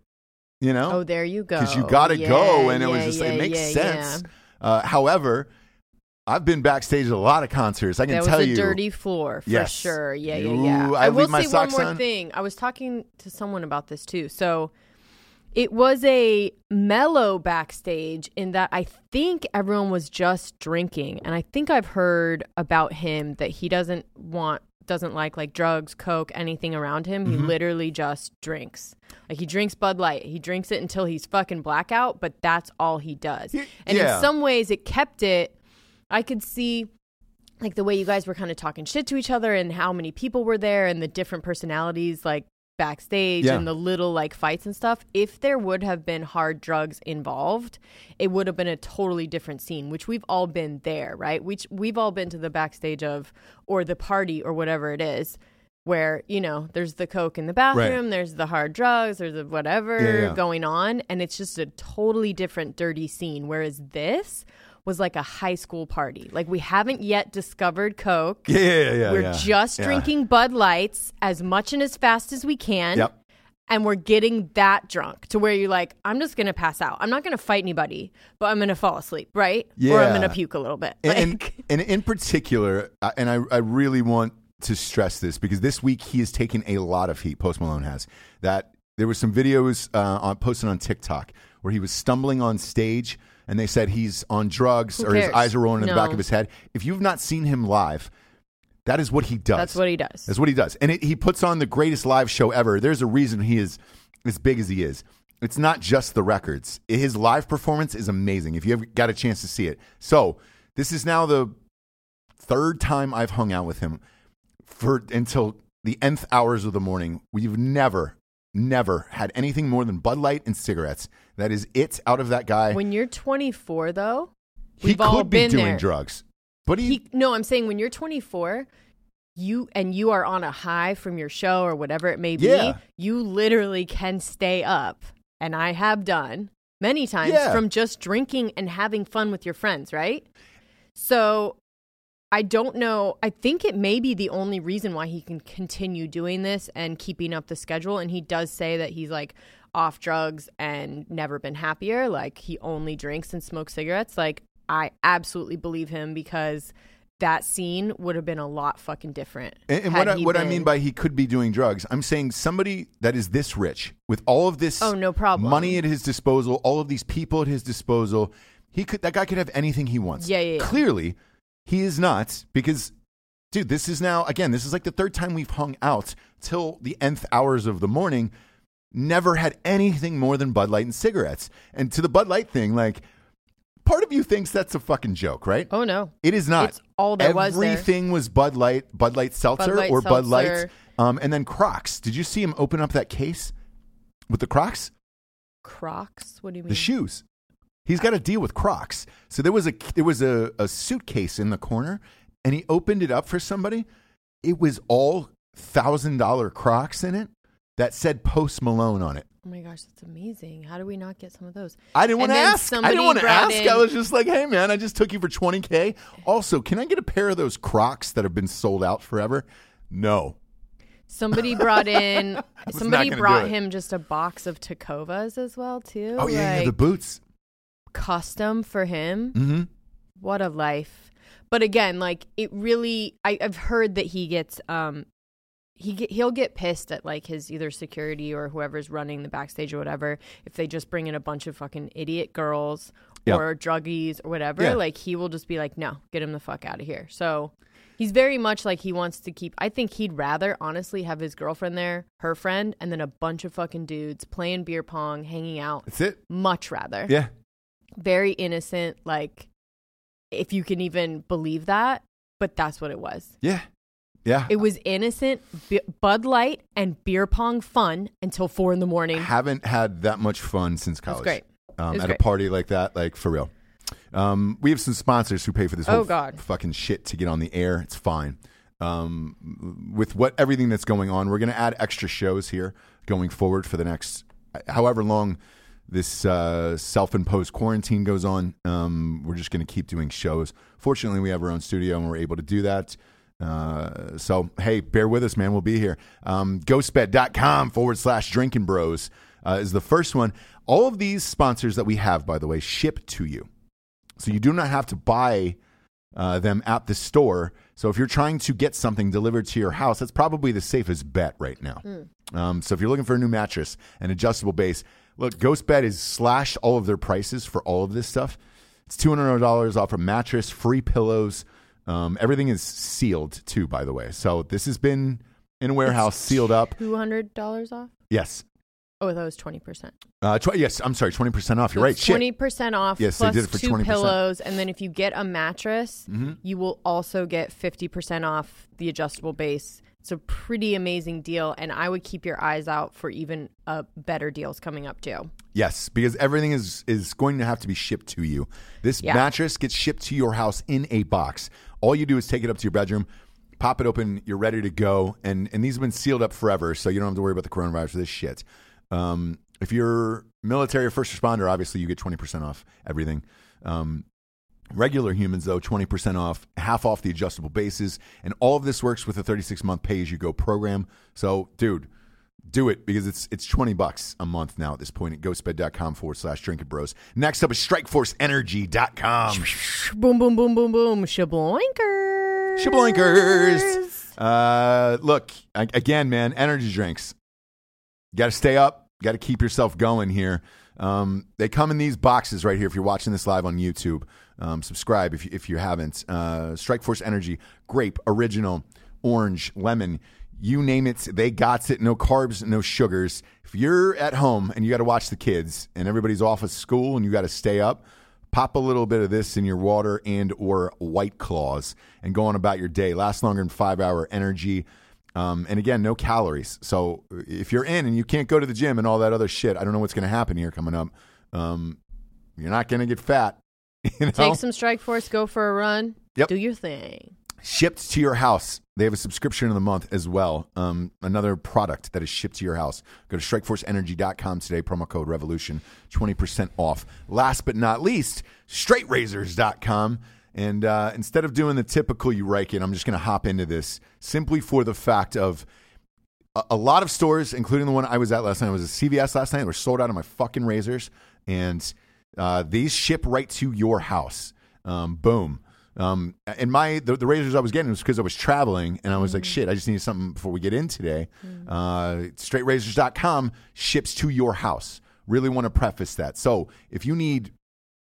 you know, Oh, there you go. because you got to go." Yeah, And it was just yeah, like, it makes yeah, sense. yeah. Uh, however, I've been backstage at a lot of concerts. I can That was tell a you, dirty floor for Yes. sure. Yeah, yeah, yeah. I will leave my say one more on. thing. I was talking to someone about this too. So it was a mellow backstage in that I think everyone was just drinking, and I think I've heard about him that he doesn't want doesn't like like drugs, coke, anything around him. Mm-hmm. He literally just drinks. Like he drinks Bud Light. He drinks it until he's fucking blackout, but that's all he does. And yeah. in some ways it kept it I could see like the way you guys were kind of talking shit to each other and how many people were there and the different personalities like backstage Yeah. and the little like fights and stuff if there would have been hard drugs involved it would have been a totally different scene which we've all been there right which we've all been to the backstage of or the party or whatever it is where you know there's the coke in the bathroom there's the hard drugs there's the whatever Yeah, yeah. going on and it's just a totally different dirty scene whereas this was like a high school party like we haven't yet discovered coke yeah, yeah, yeah. we're yeah. just Yeah. drinking Bud Lights as much and as fast as we can. Yep. And we're getting that drunk to where you're like, I'm just going to pass out. I'm not going to fight anybody, but I'm going to fall asleep, right? Yeah. Or I'm going to puke a little bit. and, Like, and, and in particular, and I, I really want to stress this because this week he has taken a lot of heat. Post Malone has that. There were some videos uh, on, posted on TikTok where he was stumbling on stage, and they said he's on drugs Who or his cares? eyes are rolling in the back No. of his head. If you've not seen him live, that is what he does. that's what he does. That's what he does. And it, he puts on the greatest live show ever. There's a reason he is as big as he is. It's not just the records. His live performance is amazing if you have got a chance to see it. So, this is now the third time I've hung out with him for until the nth hours of the morning. We've never never had anything more than Bud Light and cigarettes. That is it out of that guy. when you're 24, though, he we've could all be been doing there. drugs. But he, He, no, I'm saying when you're 24, you and you are on a high from your show or whatever it may be, Yeah. you literally can stay up, and I have done many times Yeah. from just drinking and having fun with your friends, right? So I don't know. I think it may be the only reason why he can continue doing this and keeping up the schedule. And he does say that he's like off drugs and never been happier. Like he only drinks and smokes cigarettes. Like I absolutely believe him because that scene would have been a lot fucking different. And, and what I, what I mean by he could be doing drugs, I'm saying somebody that is this rich with all of this Oh, no problem. money at his disposal, all of these people at his disposal, he could that guy could have anything he wants. Yeah, yeah, yeah. Clearly, he is not because dude, this is now again. This is like the third time we've hung out till the nth hours of the morning. Never had anything more than Bud Light and cigarettes. And to the Bud Light thing, like part of you thinks that's a fucking joke, right? Oh no. It is not. It's all there was. Everything was Bud Light, Bud Light Seltzer, Light or Bud Light, um, and then Crocs. Did you see him open up that case with the Crocs, Crocs? What do you mean? the shoes? He's got a deal with Crocs. So there was a there was a, a suitcase in the corner, and he opened it up for somebody. It was all thousand dollar Crocs in it that said Post Malone on it. Oh my gosh, that's amazing. How do we not get some of those? I didn't want to ask. I didn't want to ask. in- I was just like, "Hey, man, I just took you for twenty k. Also, can I get a pair of those Crocs that have been sold out forever?" No. Somebody brought in. somebody brought him just a box of Tecovas as well too. Oh yeah, yeah, the boots. custom for him. Mm-hmm. What a life. But again, like it really I, I've heard that he gets um he get, he'll get pissed at like his either security or whoever's running the backstage or whatever if they just bring in a bunch of fucking idiot girls Yeah. or druggies or whatever. Yeah. Like he will just be like, no, get him the fuck out of here. So he's very much like he wants to keep. I think he'd rather honestly have his girlfriend there, her friend, and then a bunch of fucking dudes playing beer pong, hanging out. That's it. Much rather Yeah. very innocent like if you can even believe that but that's what it was Yeah. Yeah. it was innocent B- bud light and beer pong fun until four in the morning haven't had that much fun since That's college. great. Um, at great. a party like that, like for real. Um, we have some sponsors who pay for this whole Oh, God. fucking shit to get on the air. It's fine. Um, with what everything that's going on, we're going to add extra shows here going forward for the next however long this uh, self-imposed quarantine goes on. Um, we're just going to keep doing shows. Fortunately, we have our own studio and we're able to do that. Uh, so hey, bear with us, man. We'll be here. Um, ghostbed.com forward slash drinking bros uh, is the first one. All of these sponsors that we have, by the way, ship to you. So you do not have to buy uh, them at the store. So if you're trying to get something delivered to your house, that's probably the safest bet right now. Um, so if you're looking for a new mattress, an adjustable base, look, GhostBed is slashed all of their prices for all of this stuff. It's two hundred dollars off a mattress, free pillows. Um, everything is sealed too, by the way. So this has been in a warehouse, sealed up. $200 off Yes. oh that was 20% Uh, tw- yes, I'm sorry, twenty percent off. You're right. 20% off Yes, they did it for two 20%. pillows and then if you get a mattress Mhm. you will also get 50% off the adjustable base it's a pretty amazing deal and i would keep your eyes out for even uh, better deals coming up too Yes, because everything is is going to have to be shipped to you. This Yeah. mattress gets shipped to your house in a box. All you do is take it up to your bedroom, pop it open, you're ready to go. And and these have been sealed up forever, so you don't have to worry about the coronavirus or this shit. Um, if you're military or first responder, obviously you get twenty percent off everything. Um, Regular humans, though, 20% off, half off the adjustable bases. And all of this works with a 36 month pay as you go program. So, dude, do it because it's it's 20 bucks a month now at this point at ghostbed.com forward slash drinking bros. Next up is strikeforceenergy.com. boom boom boom boom boom shabloinkers Shabloinkers. Uh, look, a- again, man, energy drinks. You Got to stay up. Got to keep yourself going here. Um, they come in these boxes right here. If you're watching this live on YouTube, um, subscribe if you, if you haven't. Uh, Strike Force Energy, grape, original, orange, lemon, you name it. They got it. No carbs, no sugars. If you're at home and you got to watch the kids and everybody's off of school and you got to stay up, pop a little bit of this in your water and or white claws and go on about your day last longer than five hour energy um, and again no calories so if you're in and you can't go to the gym and all that other shit i don't know what's going to happen here coming up um, you're not going to get fat you know? take some strike force go for a run Yep. do your thing shipped to your house. They have a subscription of the month as well. Um, another product that is shipped to your house. Go to strikeforceenergy.com today, promo code revolution, 20% off. Last but not least, straightrazors.com. And uh, instead of doing the typical you rake it, I'm just going to hop into this simply for the fact of a, a lot of stores, including the one I was at last night, I was a CVS last night, were sold out of my fucking razors. And uh, these ship right to your house. Um, boom. Um, and my the, the razors I was getting was because I was traveling, and I was like, shit, I just need something before we get in today. Uh, straightrazors.com ships to your house. Really want to preface that. So if you need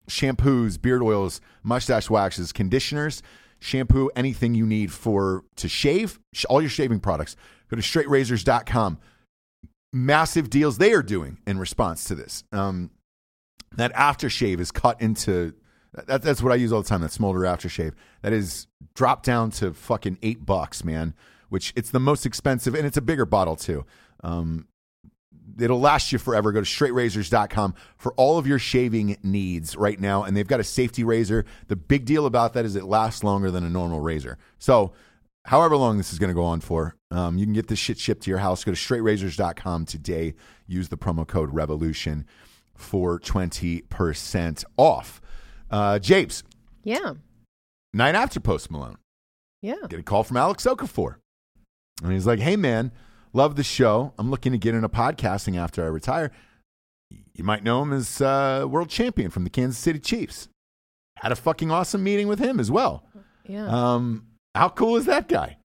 shampoos, beard oils, mustache waxes, conditioners, shampoo, anything you need for to shave, sh- all your shaving products. Go to straightrazors.com. Massive deals they are doing in response to this. Um, that aftershave is cut into that, that's what I use all the time. That smolder aftershave that is dropped down to fucking eight bucks, man. Which it's the most expensive, and it's a bigger bottle too. Um, it'll last you forever. Go to straightrazors.com for all of your shaving needs right now. And they've got a safety razor. The big deal about that is it lasts longer than a normal razor. So, however long this is going to go on for, um, you can get this shit shipped to your house. Go to straightrazors.com today. Use the promo code REVOLUTION for 20% off. Uh, Japes, Yeah. night after Post Malone Yeah. get a call from Alex Okafor. And he's like, hey, man, love the show. I'm looking to get into podcasting after I retire. You might know him as uh, world champion from the Kansas City Chiefs. Had a fucking awesome meeting with him as well. Yeah. Um, how cool is that guy?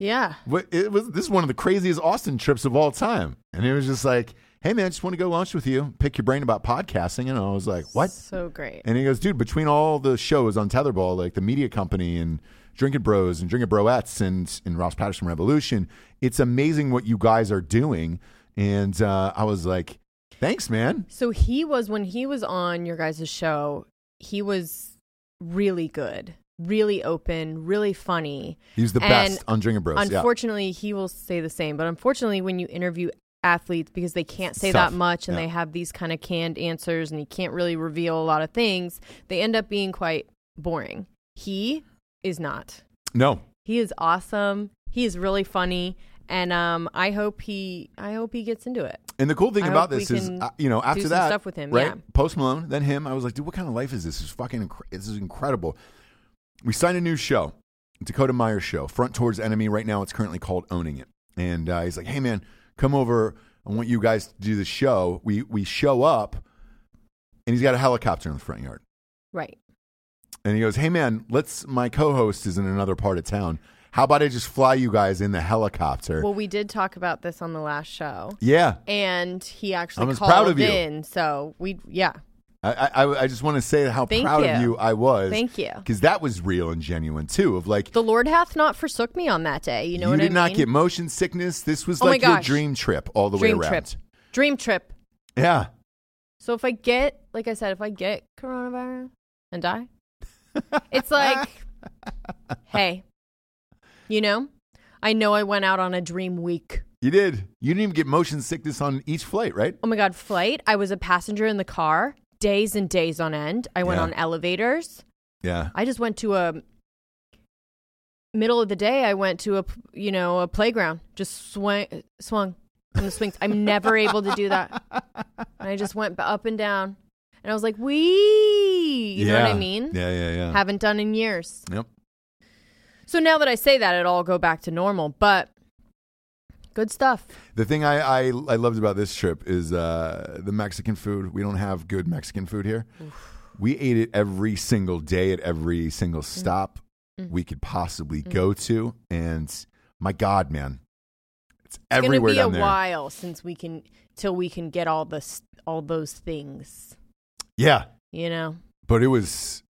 yeah. It was, this is one of the craziest Austin trips of all time. And it was just like, hey, man, I just want to go lunch with you, pick your brain about podcasting. And I was like, what? So great. And he goes, dude, between all the shows on Tetherball, like the media company and Drinking Bros and Drinking Broettes and, and Ross Patterson Revolution, it's amazing what you guys are doing. And uh, I was like, thanks, man. So he was when he was on your guys' show, he was really good, really open, really funny. He's the And best on Drinking Bros. yeah. Unfortunately, he will say the same, but unfortunately when you interview athletes because they can't say Tough. that much and Yeah. they have these kind of canned answers and he can't really reveal a lot of things, they end up being quite boring. He is not. No, He is awesome. He is really funny and um I hope he I hope he gets into it. And the cool thing I about this is, uh, you know, after some that, stuff with him, right? yeah. Post Malone, then him. I was like, dude, what kind of life is this? This is fucking, incre- this is incredible. We signed a new show, Dakota Meyer show, Front Towards Enemy. Right now, it's currently called Owning It. And uh, he's like, hey man, come over. I want you guys to do the show. We we show up, and he's got a helicopter in the front yard. Right. And he goes, hey man, let's. My co-host is in another part of town. How about I just fly you guys in the helicopter? Well, we did talk about this on the last show. yeah, and he actually was called proud of you. in. So we, yeah, I, I, I just want to say how Thank proud of you. you I was. Thank you. Because that was real and genuine too. Of like, the Lord hath not forsook me on that day. You know you what did I mean? not get motion sickness. This was Oh my like your gosh. dream trip all the dream way around. trip, dream trip. Yeah. So if I get, like I said, if I get coronavirus and die, it's like, hey, you know, I know I went out on a dream week. You did. You didn't even get motion sickness on each flight, right? Oh my god, flight! I was a passenger in the car, days and days on end. I went Yeah. on elevators. Yeah. I just went to a middle of the day. I went to a you know a playground, just swung swung on the swings. I'm never able to do that. And I just went up and down, and I was like, "Wee," you know what I mean? Yeah, yeah, yeah. Haven't done in years. Yep. So now that I say that, it'll all go back to normal. But good stuff. The thing I, I, I loved about this trip is uh, the Mexican food. We don't have good Mexican food here. We ate it every single day at every single stop Mm. we could possibly go to. And my God, man. It's It's everywhere gonna be a there. while since we can till we can get all this all those things. Yeah. You know. But it was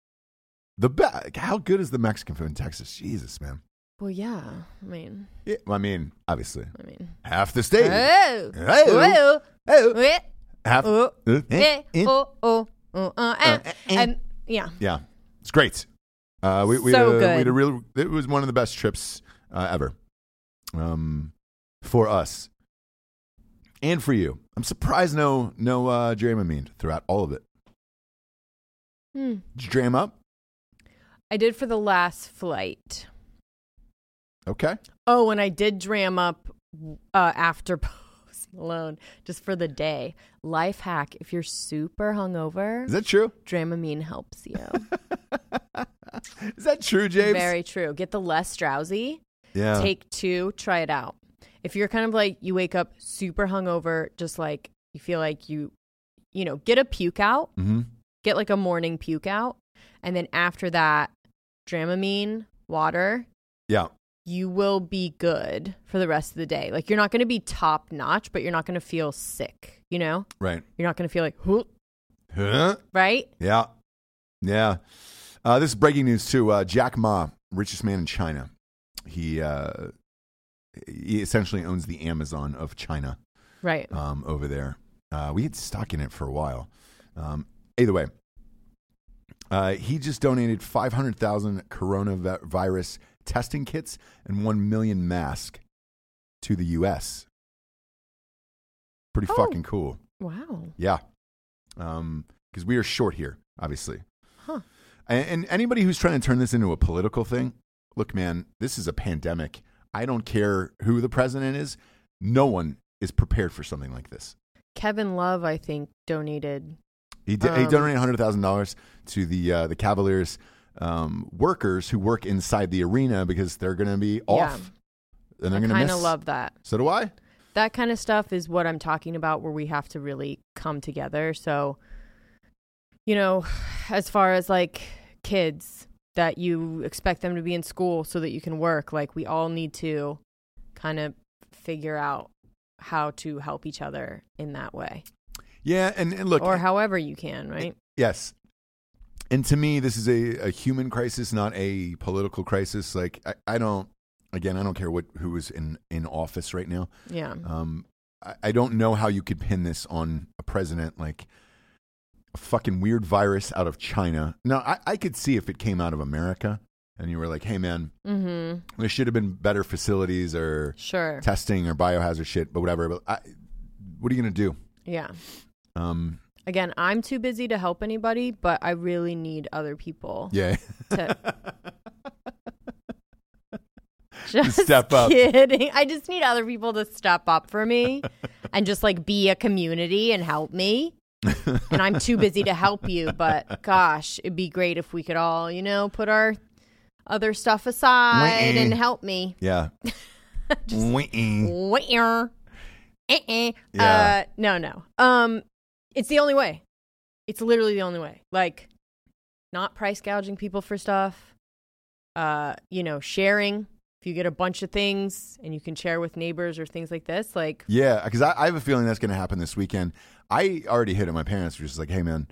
the best. How good is the Mexican food in Texas? Jesus, man. Well, yeah. I mean, Yeah, I mean, obviously, I mean. half the state. Oh, Oh. oh, Oh. Half. oh, Uh, eh, eh, eh. oh, oh, oh, uh, eh. Uh, and yeah, Yeah, it's great. Uh, we we, So had a, we had a real. It was one of the best trips uh, ever, um, for us and for you. I'm surprised no no uh, Dramamine throughout all of it. Hmm. Did you dram up? I did for the last flight. Okay. Oh, and I did dram up uh, after Post Malone just for the day. Life hack: if you're super hungover, Is that true? Dramamine helps you. Is that true, James? Very true. Get the less drowsy. yeah. Take two. Try it out. If you're kind of like you wake up super hungover, just like you feel like you, you know, get a puke out. hmm Get like a morning puke out, and then after that, Dramamine water. Yeah. You will be good for the rest of the day. Like you're not going to be top notch, but you're not going to feel sick. You know, Right. you're not going to feel like, "Huh," Huh? right? Yeah. Yeah. Uh, this is breaking news too. Uh, Jack Ma, richest man in China. He uh, he essentially owns the Amazon of China Right. um, over there. Uh, we had stock in it for a while. Um, either way, uh, he just donated 500,000 coronavirus testing kits and 1 million masks to the U.S. Pretty Oh. fucking cool. Wow. Yeah. Because we are short here, obviously. Huh. And, and anybody who's trying to turn this into a political thing, look, man, this is a pandemic. I don't care who the president is. No one is prepared for something like this. Kevin Love, I think, donated. He, d- he Um, donated hundred thousand dollars to the uh, the Cavaliers um, workers who work inside the arena because they're going to be off and they're going to miss. kind of love that. So do I. That kind of stuff is what I'm talking about, where we have to really come together. So, you know, as far as like kids that you expect them to be in school so that you can work, like we all need to kind of figure out how to help each other in that way Yeah, and, and look, or however you can, right? Yes. And to me, this is a, a human crisis, not a political crisis. Like I, I don't again, I don't care what who is in, in office right now. Yeah. Um I, I don't know how you could pin this on a president like a fucking weird virus out of China. Now I, I could see if it came out of America and you were like, Hey man, Mm-hmm. there should have been better facilities or Sure. testing or biohazard shit, but whatever. But I, what are you gonna do? Yeah. Um Again, I'm too busy to help anybody, but I really need other people yeah. to just step up. Kidding. I just need other people to step up for me and just like be a community and help me. and I'm too busy to help you, but gosh, it'd be great if we could all, you know, put our other stuff aside and help me. yeah. Wee. Where? Uh-uh. Yeah. Uh, no, no. Um, it's the only way. It's literally the only way. Like, not price gouging people for stuff. Uh, you know, sharing. If you get a bunch of things and you can share with neighbors or things like this, like, Yeah, because I, I have a feeling that's going to happen this weekend. I already hit at my parents, which is like, hey man,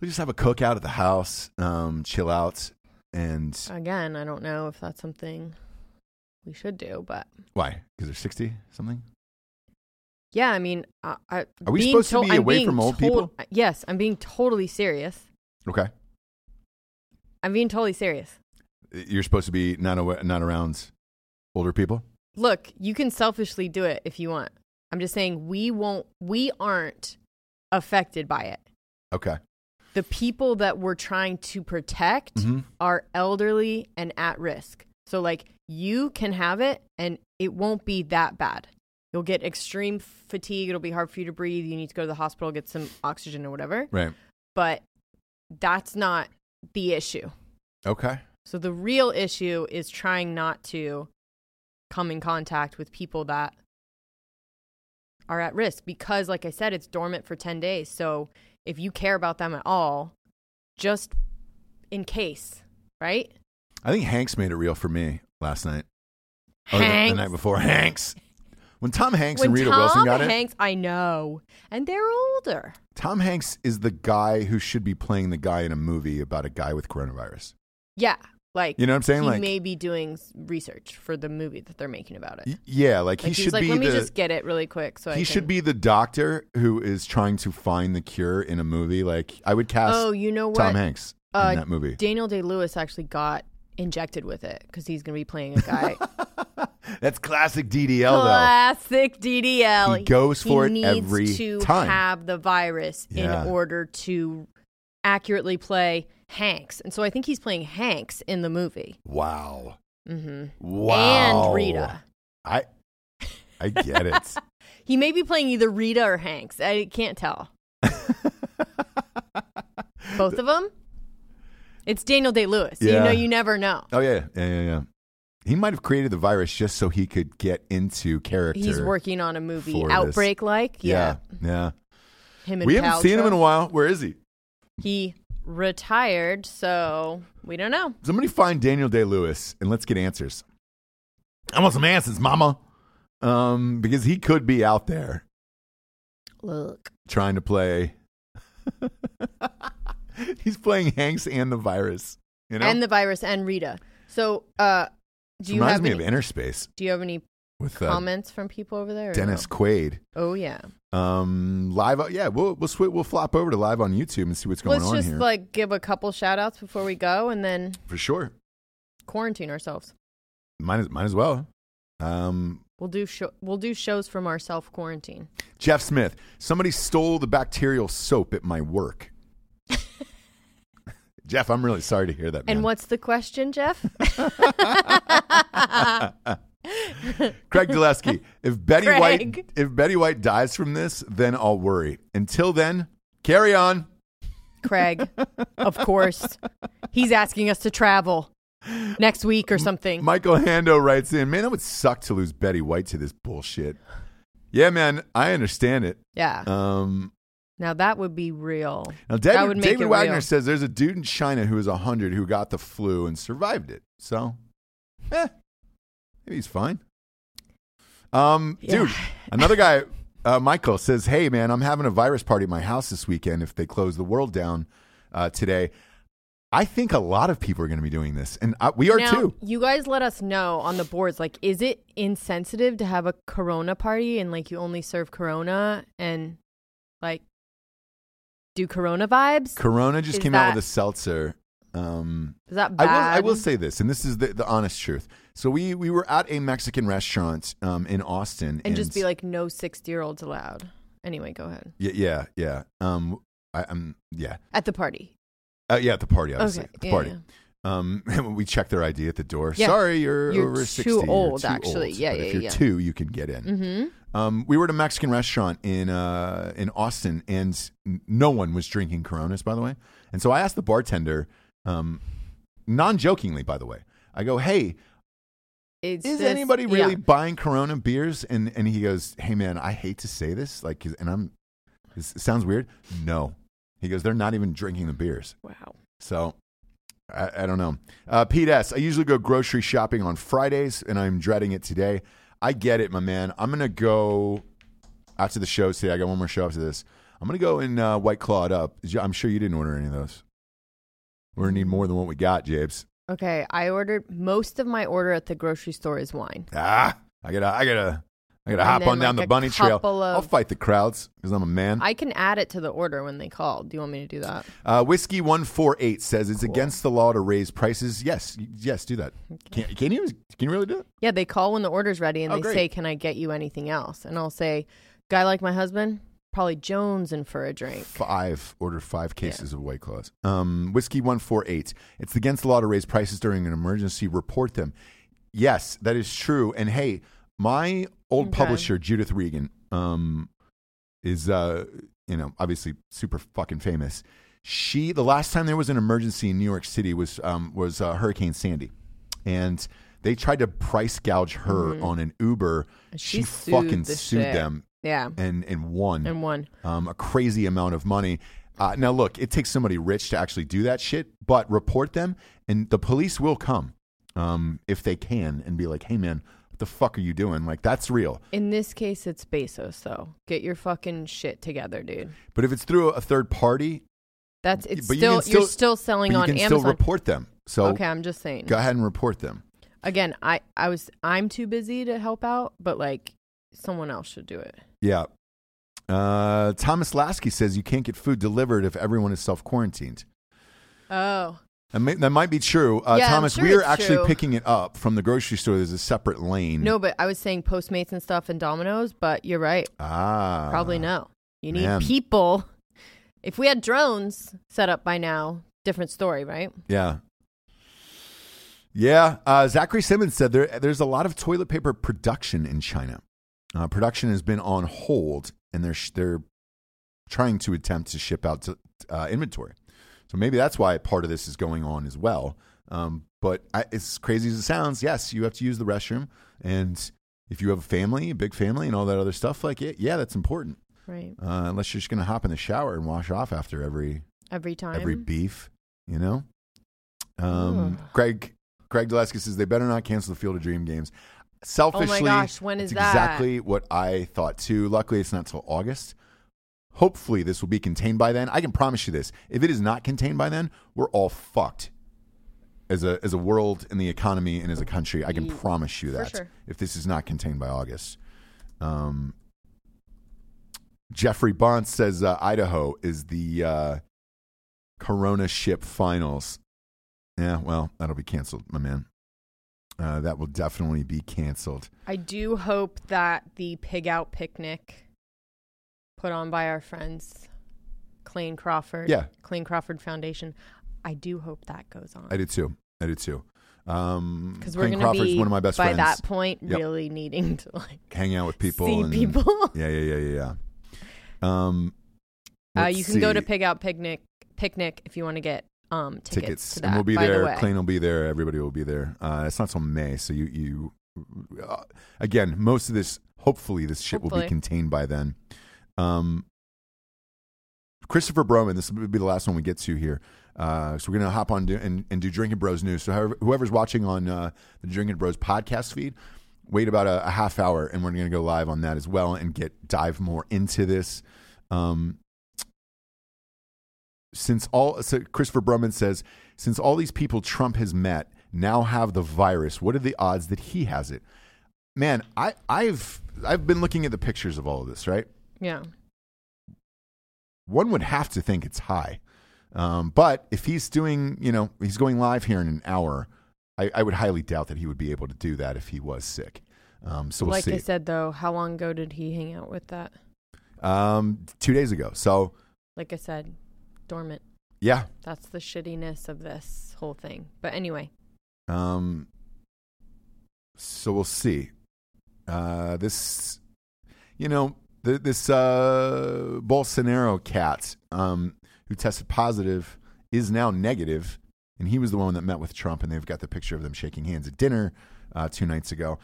we just have a cookout at the house, um, chill out, and again, I don't know if that's something we should do, but why? Because they're sixty something. Yeah, I mean, I, I, Are we supposed to be I'm away from old tot- people? Yes, I'm being totally serious. Okay, I'm being totally serious. you're supposed to be not awa- not around older people. look, you can selfishly do it if you want. I'm just saying we won't we aren't affected by it. Okay, The people that we're trying to protect Mhm. are elderly and at risk. So like you can have it and it won't be that bad. You'll get extreme fatigue, it'll be hard for you to breathe, you need to go to the hospital get some oxygen or whatever. right. But that's not the issue. Okay, So the real issue is trying not to come in contact with people that are at risk because like I said it's dormant for 10 days. So if you care about them at all, just in case, right? I think Hanks made it real for me last night. Or the- the, night before. Hanks. When Tom Hanks when and Rita Tom Wilson got it, Tom Hanks, I know. And they're older. Tom Hanks is the guy who should be playing the guy in a movie about a guy with coronavirus. Yeah. Like You know what I'm saying? he Like- may be doing research for the movie that they're making about it. Y- Yeah, like, Like he should like, be let me just get it really quick. So he can... should be the doctor who is trying to find the cure in a movie. Like I would cast Oh, you know what? Tom Hanks Uh, in that movie. Daniel Day Lewis actually got injected with it because he's going to be playing a guy. That's classic DDL though. Classic DDL. He goes for it needs every to time. have the virus Yeah. in order to accurately play Hanks, and so I think he's playing Hanks in the movie. Wow. hmm Wow. And Rita. I I get it. He may be playing either Rita or Hanks. I can't tell. Both of them. It's Daniel Day Lewis. You know, you never know. oh yeah, yeah, yeah, yeah. He might have created the virus just so he could get into character. He's working on a movie, for this. Outbreak like. Yeah, yeah. Him and We haven't seen him in a while. Where is he? He retired, so we don't know. Somebody find Daniel Day Lewis and let's get answers. I want some answers, Mama. Um, because he could be out there Look. trying to play He's playing Hanks and the virus. You know, and the virus and Rita. So, uh, do you reminds have me any, of Innerspace do you have any with uh, comments from people over there? Dennis no? Quaid. Oh yeah. Um, live. Yeah, we'll we'll swi- we'll flop over to live on YouTube and see what's going on. Let's on just here like give a couple shout outs before we go and then for sure. quarantine ourselves. Might as, might as well. Um, We'll do sho- we'll do shows from our self quarantine. Jeff Smith. Somebody stole the bacterial soap at my work. Jeff, I'm really sorry to hear that. Man. And what's the question, Jeff? Craig Gillespie. If Betty Craig. White if Betty White dies from this, then I'll worry. Until then, carry on. Craig, of course. He's asking us to travel next week or something. Michael Hando writes in, man, it would suck to lose Betty White to this bullshit. Yeah, man, I understand it. yeah. Um, Now that would be real. now, David, David Wagner real. says there's a dude in China who is 100 who got the flu and survived it. So, eh, maybe he's fine. Um, Yeah. dude, another guy, uh, Michael says, "Hey, man, I'm having a virus party at my house this weekend. If they close the world down uh, today, I think a lot of people are going to be doing this, and I, we are now, too. You guys let us know on the boards. Like, is it insensitive to have a Corona party and like you only serve Corona and like do Corona vibes? Corona just Is came out that- with a seltzer." Um, Is that I bad? will, I will say this, and this is the, the honest truth. So we we were at a Mexican restaurant um, in Austin, and just be like, no sixty year olds allowed. Anyway, go ahead. yeah, yeah, yeah. Um, I, I'm yeah, At the party. uh, yeah, at the party, obviously, Okay. at the yeah, party. yeah. Um, we check their ID at the door. Yeah. Sorry, you're, You're over too sixty. You're old, too actually. old. Yeah, but yeah, If you're yeah. two, you can get in. Mm-hmm. Um, we were at a Mexican restaurant in uh, in Austin, and no one was drinking Coronas, by the way. And so I asked the bartender, um, non jokingly, by the way. I go, "Hey, It's is this- anybody really yeah. buying Corona beers?" And and he goes, "Hey, man, I hate to say this, like, and I'm, it sounds weird. No, he goes, they're not even drinking the beers. Wow. So." I, I don't know. Uh, Pete S. I usually go grocery shopping on Fridays, and I'm dreading it today. I get it, my man. I'm gonna go after the show today. I got one more show after this. I'm gonna go and uh, White Claw it up. I'm sure you didn't order any of those. We're gonna need more than what we got, Jabes. Okay, I ordered most of my order at the grocery store is wine. Ah, I gotta, I gotta, I gotta And hop on down like, the bunny trail. of- I'll fight the crowds because I'm a man. I can add it to the order when they call. Do you want me to do that? Uh, Whiskey one four eight says it's against the law to raise prices. Yes, yes, do that. Can, can you? Can you really do it? Yeah, they call when the order's ready and Oh, they great. say, "Can I get you anything else?" And I'll say, "Guy like my husband, probably Jones and for a drink." Five order five cases of White Claws. Um, whiskey one four eight. It's against the law to raise prices during an emergency. Report them. Yes, that is true. And hey, my old Okay. publisher Judith Regan um, is uh, you know obviously super fucking famous. She the last time there was an emergency in New York City was um, was uh, Hurricane Sandy, and they tried to price gouge her on an Uber. She, she sued fucking the sued shit. them Yeah, and and won and one. um, a crazy amount of money. Uh, now, look, it takes somebody rich to actually do that shit, but report them, and the police will come um, if they can and be like, "Hey, man, what the fuck are you doing?" Like that's real. In this case, it's Bezos. though. get your fucking shit together, dude. But if it's through a third party, That's it's But you still you're still- still selling but you on can Amazon. still report them. So okay, I'm just saying. go ahead and report them. Again, I I was I'm too busy to help out, but like someone else should do it. Yeah. Uh, Thomas Lasky says you can't get food delivered if everyone is self quarantined. Oh, That, may, that might be true. Uh, Yeah, I'm Thomas, sure we are it's actually true. picking it up from the grocery store. There's a separate lane. no, but I was saying Postmates and stuff and Domino's, but you're right. Ah. Probably no. You need man. people. If we had drones set up by now, different story, right? Yeah. Yeah. Uh, Zachary Simmons said there, there's a lot of toilet paper production in China. Uh, production has been on hold, and they're, sh- they're trying to attempt to ship out to, uh, inventory. So maybe that's why part of this is going on as well. Um, but I, as crazy as it sounds, yes, you have to use the restroom. And if you have a family, a big family, and all that other stuff, like it, yeah, that's important. Right. Uh, unless you're just going to hop in the shower and wash off after every Every time. every beef, you know. Um, Ugh. Greg Greg Deleski says they better not cancel the Field of Dream games. Selfishly, Oh my gosh, when is that? exactly what I thought too. Luckily, it's not till August. Hopefully, this will be contained by then. I can promise you this: if it is not contained by then, we're all fucked as a as a world and the economy and as a country. I can Ye- promise you for that sure. if this is not contained by August. Um, Jeffrey Bont says uh, Idaho is the uh, Corona ship finals. Yeah, well, that'll be canceled, my man. Uh, that will definitely be canceled. I do hope that the pig out picnic put on by our friends Clayne Crawford, Yeah. Clayne Crawford Foundation. I do hope that goes on I did too. I did too. Um, because we're going to be one of my best by friends. that point Yep. really needing to like Hang out with people. see and, people. Yeah, yeah, yeah, yeah, yeah. Um, uh, you can go to pig out picnic picnic if you want to get um tickets, tickets, to that. and we'll be by there. The way. Will be there. Everybody will be there. Uh, it's not till May, so you you uh, again. Most of this, hopefully, this shit will be contained by then. Um, Christopher Broman. This will be the last one we get to here. Uh, so we're gonna hop on do, and, and do Drinking Bros news. So however, whoever's watching on uh, the Drinking Bros podcast feed, wait about a, a half hour, and we're gonna go live on that as well and get dive more into this. Um, since all so Christopher Broman says since all these people Trump has met now have the virus, what are the odds that he has it? Man, I, I've I've been looking at the pictures of all of this, right? Yeah. One would have to think it's high. Um, but if he's doing, you know, he's going live here in an hour, I, I would highly doubt that he would be able to do that if he was sick. Um, so we'll like see. I said though, how long ago did he hang out with that? um, two days ago. So Like I said, dormant. yeah, That's the shittiness of this whole thing. But anyway, Um, so we'll see. Uh, this, you know, th- this uh, Bolsonaro cat um, who tested positive is now negative, and he was the one that met with Trump, and they've got the picture of them shaking hands at dinner uh, two nights ago.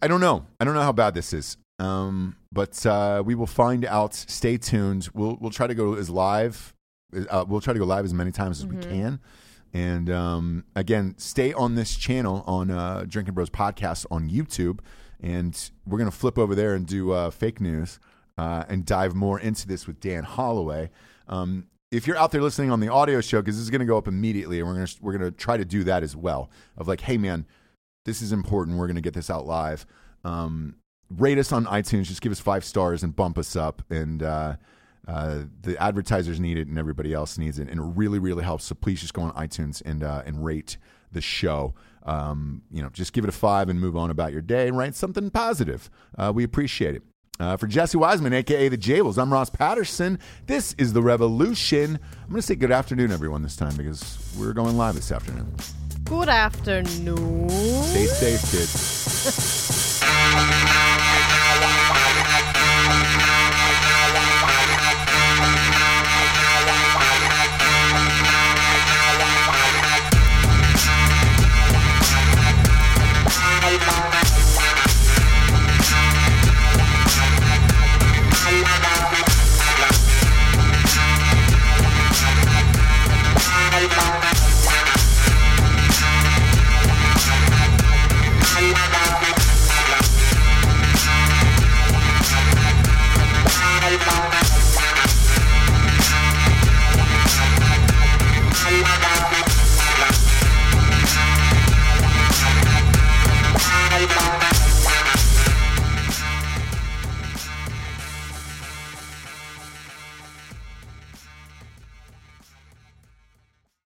I don't know. I don't know how bad this is. Um, but uh, we will find out. Stay tuned. We'll we'll try to go as live. Uh, we'll try to go live as many times as we can. And um, again, stay on this channel on uh, Drinking Bros podcast on YouTube, and we're gonna flip over there and do uh, fake news uh, and dive more into this with Dan Holloway. Um, if you're out there listening on the audio show, because this is gonna go up immediately, and we're gonna we're gonna try to do that as well. Of like, hey man, this is important. We're going to get this out live. Um, rate us on iTunes. Just give us five stars and bump us up. And uh, uh, the advertisers need it, and everybody else needs it, and it really, really helps. So please just go on iTunes and uh, and rate the show. Um, you know, just give it a five and move on about your day and write something positive. Uh, we appreciate it. Uh, for Jesse Wiseman, aka the Jables, I'm Ross Patterson. This is the Revolution. I'm going to say good afternoon, everyone, this time because we're going live this afternoon. good afternoon. Stay safe, kids.